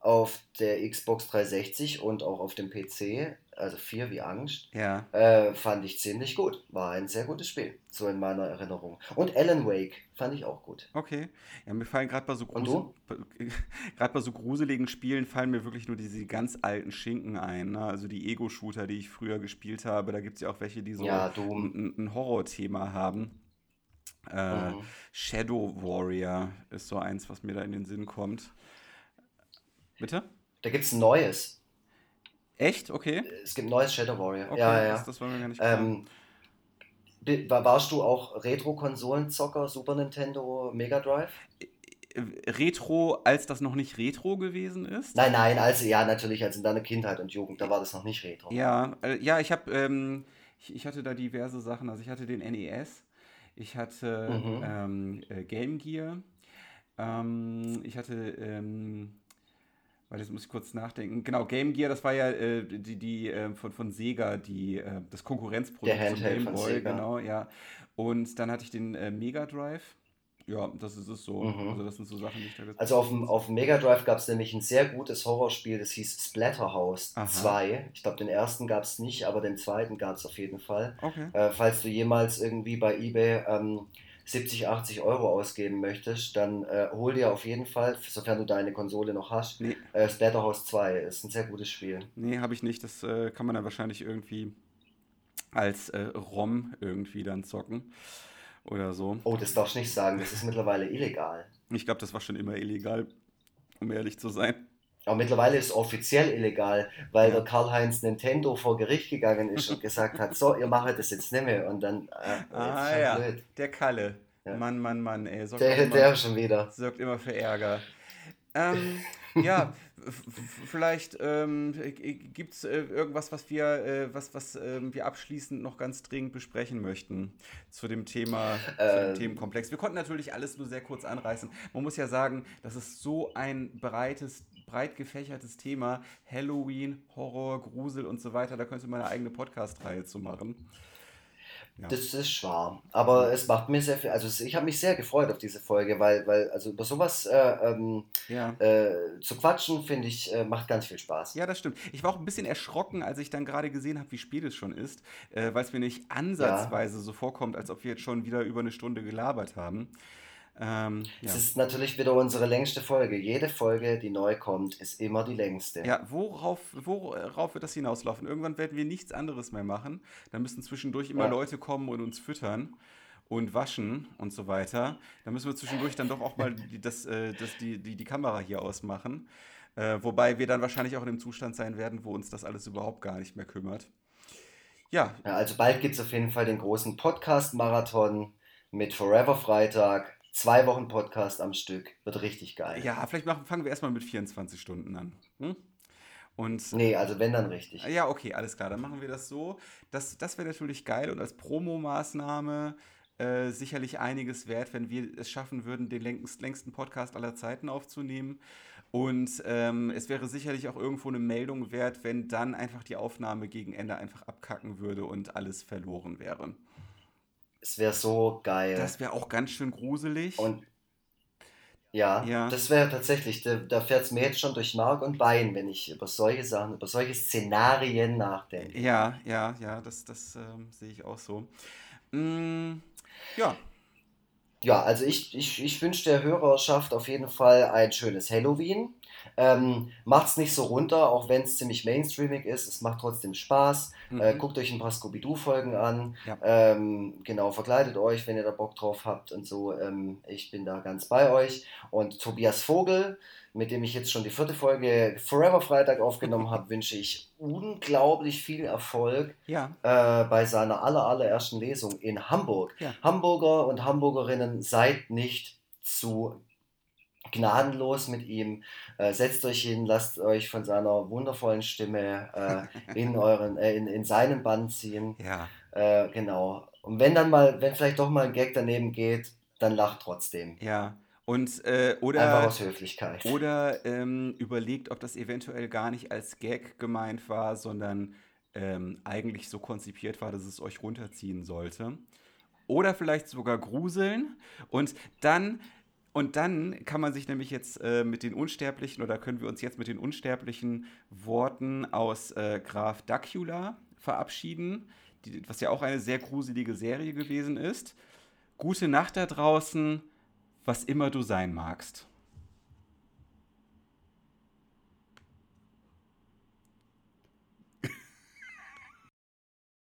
auf der Xbox 360 und auch auf dem PC, also vier wie Angst, Ja. äh, fand ich ziemlich gut. War ein sehr gutes Spiel, so in meiner Erinnerung. Und Alan Wake fand ich auch gut. Okay. Ja, mir fallen gerade bei so gerade <laughs> bei so gruseligen Spielen fallen mir wirklich nur diese ganz alten Schinken ein. Ne? Also die Ego-Shooter, die ich früher gespielt habe. Da gibt es ja auch welche, die so Ja, ein, ein Horror-Thema haben. Äh, Mhm. Shadow Warrior ist so eins, was mir da in den Sinn kommt. Bitte? Da gibt es ein neues. Echt? Okay. Es gibt ein neues Shadow Warrior. Okay, ja, ja. Das, das war mir gar nicht klar. Ähm, warst du auch Retro-Konsolenzocker, Super Nintendo, Mega Drive? Retro, als das noch nicht Retro gewesen ist? Nein, nein, also ja, natürlich, als in deiner Kindheit und Jugend, da war das noch nicht Retro. Ja, äh, ja, ich habe, ähm, ich, ich hatte da diverse Sachen. Also ich hatte den NES, ich hatte Mhm. ähm, äh, Game Gear, ähm, ich hatte, ähm, weil jetzt muss ich kurz nachdenken. Genau, Game Gear, das war ja äh, die, die äh, von, von Sega, die, äh, das Konkurrenzprodukt Der zum Handheld Game von Boy, Sega. genau, ja. Und dann hatte ich den äh, Mega Drive. Ja, das ist es so. Mhm. Also das sind so Sachen, die ich da jetzt- Also auf dem, auf dem Mega Drive gab es nämlich ein sehr gutes Horrorspiel, das hieß Splatterhouse Aha. 2. Ich glaube, den ersten gab es nicht, aber den zweiten gab es auf jeden Fall. Okay. Äh, falls du jemals irgendwie bei eBay ähm, 70, 80 Euro ausgeben möchtest, dann äh, hol dir auf jeden Fall, sofern du deine Konsole noch hast, Nee, äh, Splatterhouse 2. Ist ein sehr gutes Spiel. Nee, habe ich nicht. Das äh, kann man dann wahrscheinlich irgendwie als äh, ROM irgendwie dann zocken oder so. Oh, das darfst du nicht sagen, das ist mittlerweile illegal. Ich glaube, das war schon immer illegal, um ehrlich zu sein. Aber mittlerweile ist es offiziell illegal, weil der Karl-Heinz Nintendo vor Gericht gegangen ist und gesagt hat, so, ihr macht das jetzt nicht mehr. Und dann, äh, Ah ist ja, blöd. der Kalle. Ja. Mann, Mann, Mann, ey. Sorgt, Der, immer, der schon wieder. sorgt immer für Ärger. Ähm, <laughs> ja, vielleicht ähm, gibt es äh, irgendwas, was wir, äh, was, was ähm, wir abschließend noch ganz dringend besprechen möchten zu dem Thema, zu dem Ähm. Themenkomplex. Wir konnten natürlich alles nur sehr kurz anreißen. Man muss ja sagen, das ist so ein breites, breit gefächertes Thema. Halloween, Horror, Grusel und so weiter. Da könnte man eine eigene Podcast-Reihe zu machen. Ja. Das ist wahr. Aber es macht mir sehr viel, also ich habe mich sehr gefreut auf diese Folge, weil, weil also über sowas äh, ähm, ja. äh, zu quatschen, finde ich, äh, macht ganz viel Spaß. Ja, das stimmt. Ich war auch ein bisschen erschrocken, als ich dann gerade gesehen habe, wie spät es schon ist, äh, weil es mir nicht ansatzweise so vorkommt, als ob wir jetzt schon wieder über eine Stunde gelabert haben. Ähm, ja. Es ist natürlich wieder unsere längste Folge. Jede Folge, die neu kommt, ist immer die längste. ja, worauf, worauf wird das hinauslaufen? Irgendwann werden wir nichts anderes mehr machen. Dann müssen zwischendurch immer Ja. Leute kommen und uns füttern und waschen und so weiter. Dann müssen wir zwischendurch dann doch auch mal die, das, äh, das, die, die, die Kamera hier ausmachen. Äh, wobei wir dann wahrscheinlich auch in dem Zustand sein werden, wo uns das alles überhaupt gar nicht mehr kümmert. Ja, Ja, also bald gibt es auf jeden Fall den großen Podcast-Marathon mit Forever Freitag. Zwei Wochen Podcast am Stück. Wird richtig geil. Ja, vielleicht machen, fangen wir erstmal mit 24 Stunden an. Hm? Und Nee, also wenn dann richtig. ja, okay, alles klar, dann machen wir das so. Das, das wäre natürlich geil und als Promomaßnahme äh, sicherlich einiges wert, wenn wir es schaffen würden, den längst, längsten Podcast aller Zeiten aufzunehmen. Und ähm, es wäre sicherlich auch irgendwo eine Meldung wert, wenn dann einfach die Aufnahme gegen Ende einfach abkacken würde und alles verloren wäre. Es wäre so geil. Das wäre auch ganz schön gruselig. Und ja, Ja. das wäre tatsächlich, da, da fährt es mir jetzt schon durch Mark und Bein, wenn ich über solche Sachen, über solche Szenarien nachdenke. Ja, ja, ja, das, das ähm, sehe ich auch so. Mm, ja, Ja, also ich, ich, ich wünsche der Hörerschaft auf jeden Fall ein schönes Halloween. Ähm, macht's nicht so runter, auch wenn es ziemlich mainstreamig ist. Es macht trotzdem Spaß. Mhm. Äh, guckt euch ein paar Scooby-Doo-Folgen an. Ja. Ähm, genau, verkleidet euch, wenn ihr da Bock drauf habt und so. Ähm, ich bin da ganz bei euch. Und Tobias Vogel, mit dem ich jetzt schon die vierte Folge Forever Freitag aufgenommen habe, <laughs> wünsche ich unglaublich viel Erfolg ja, äh, bei seiner aller, allerersten Lesung in Hamburg. Ja. Hamburger und Hamburgerinnen, seid nicht zu gnadenlos mit ihm. Äh, setzt euch hin, lasst euch von seiner wundervollen Stimme äh, in, euren, äh, in, in seinen Bann ziehen. Ja. Äh, genau. Und wenn dann mal, wenn vielleicht doch mal ein Gag daneben geht, dann lacht trotzdem. Ja. Und, äh, Einfach oder aus Höflichkeit. oder ähm, überlegt, ob das eventuell gar nicht als Gag gemeint war, sondern ähm, eigentlich so konzipiert war, dass es euch runterziehen sollte. Oder vielleicht sogar gruseln. Und dann, und dann kann man sich nämlich jetzt äh, mit den unsterblichen, oder können wir uns jetzt mit den unsterblichen Worten aus äh, Graf Dacula verabschieden, die, was ja auch eine sehr gruselige Serie gewesen ist. Gute Nacht da draußen, was immer du sein magst.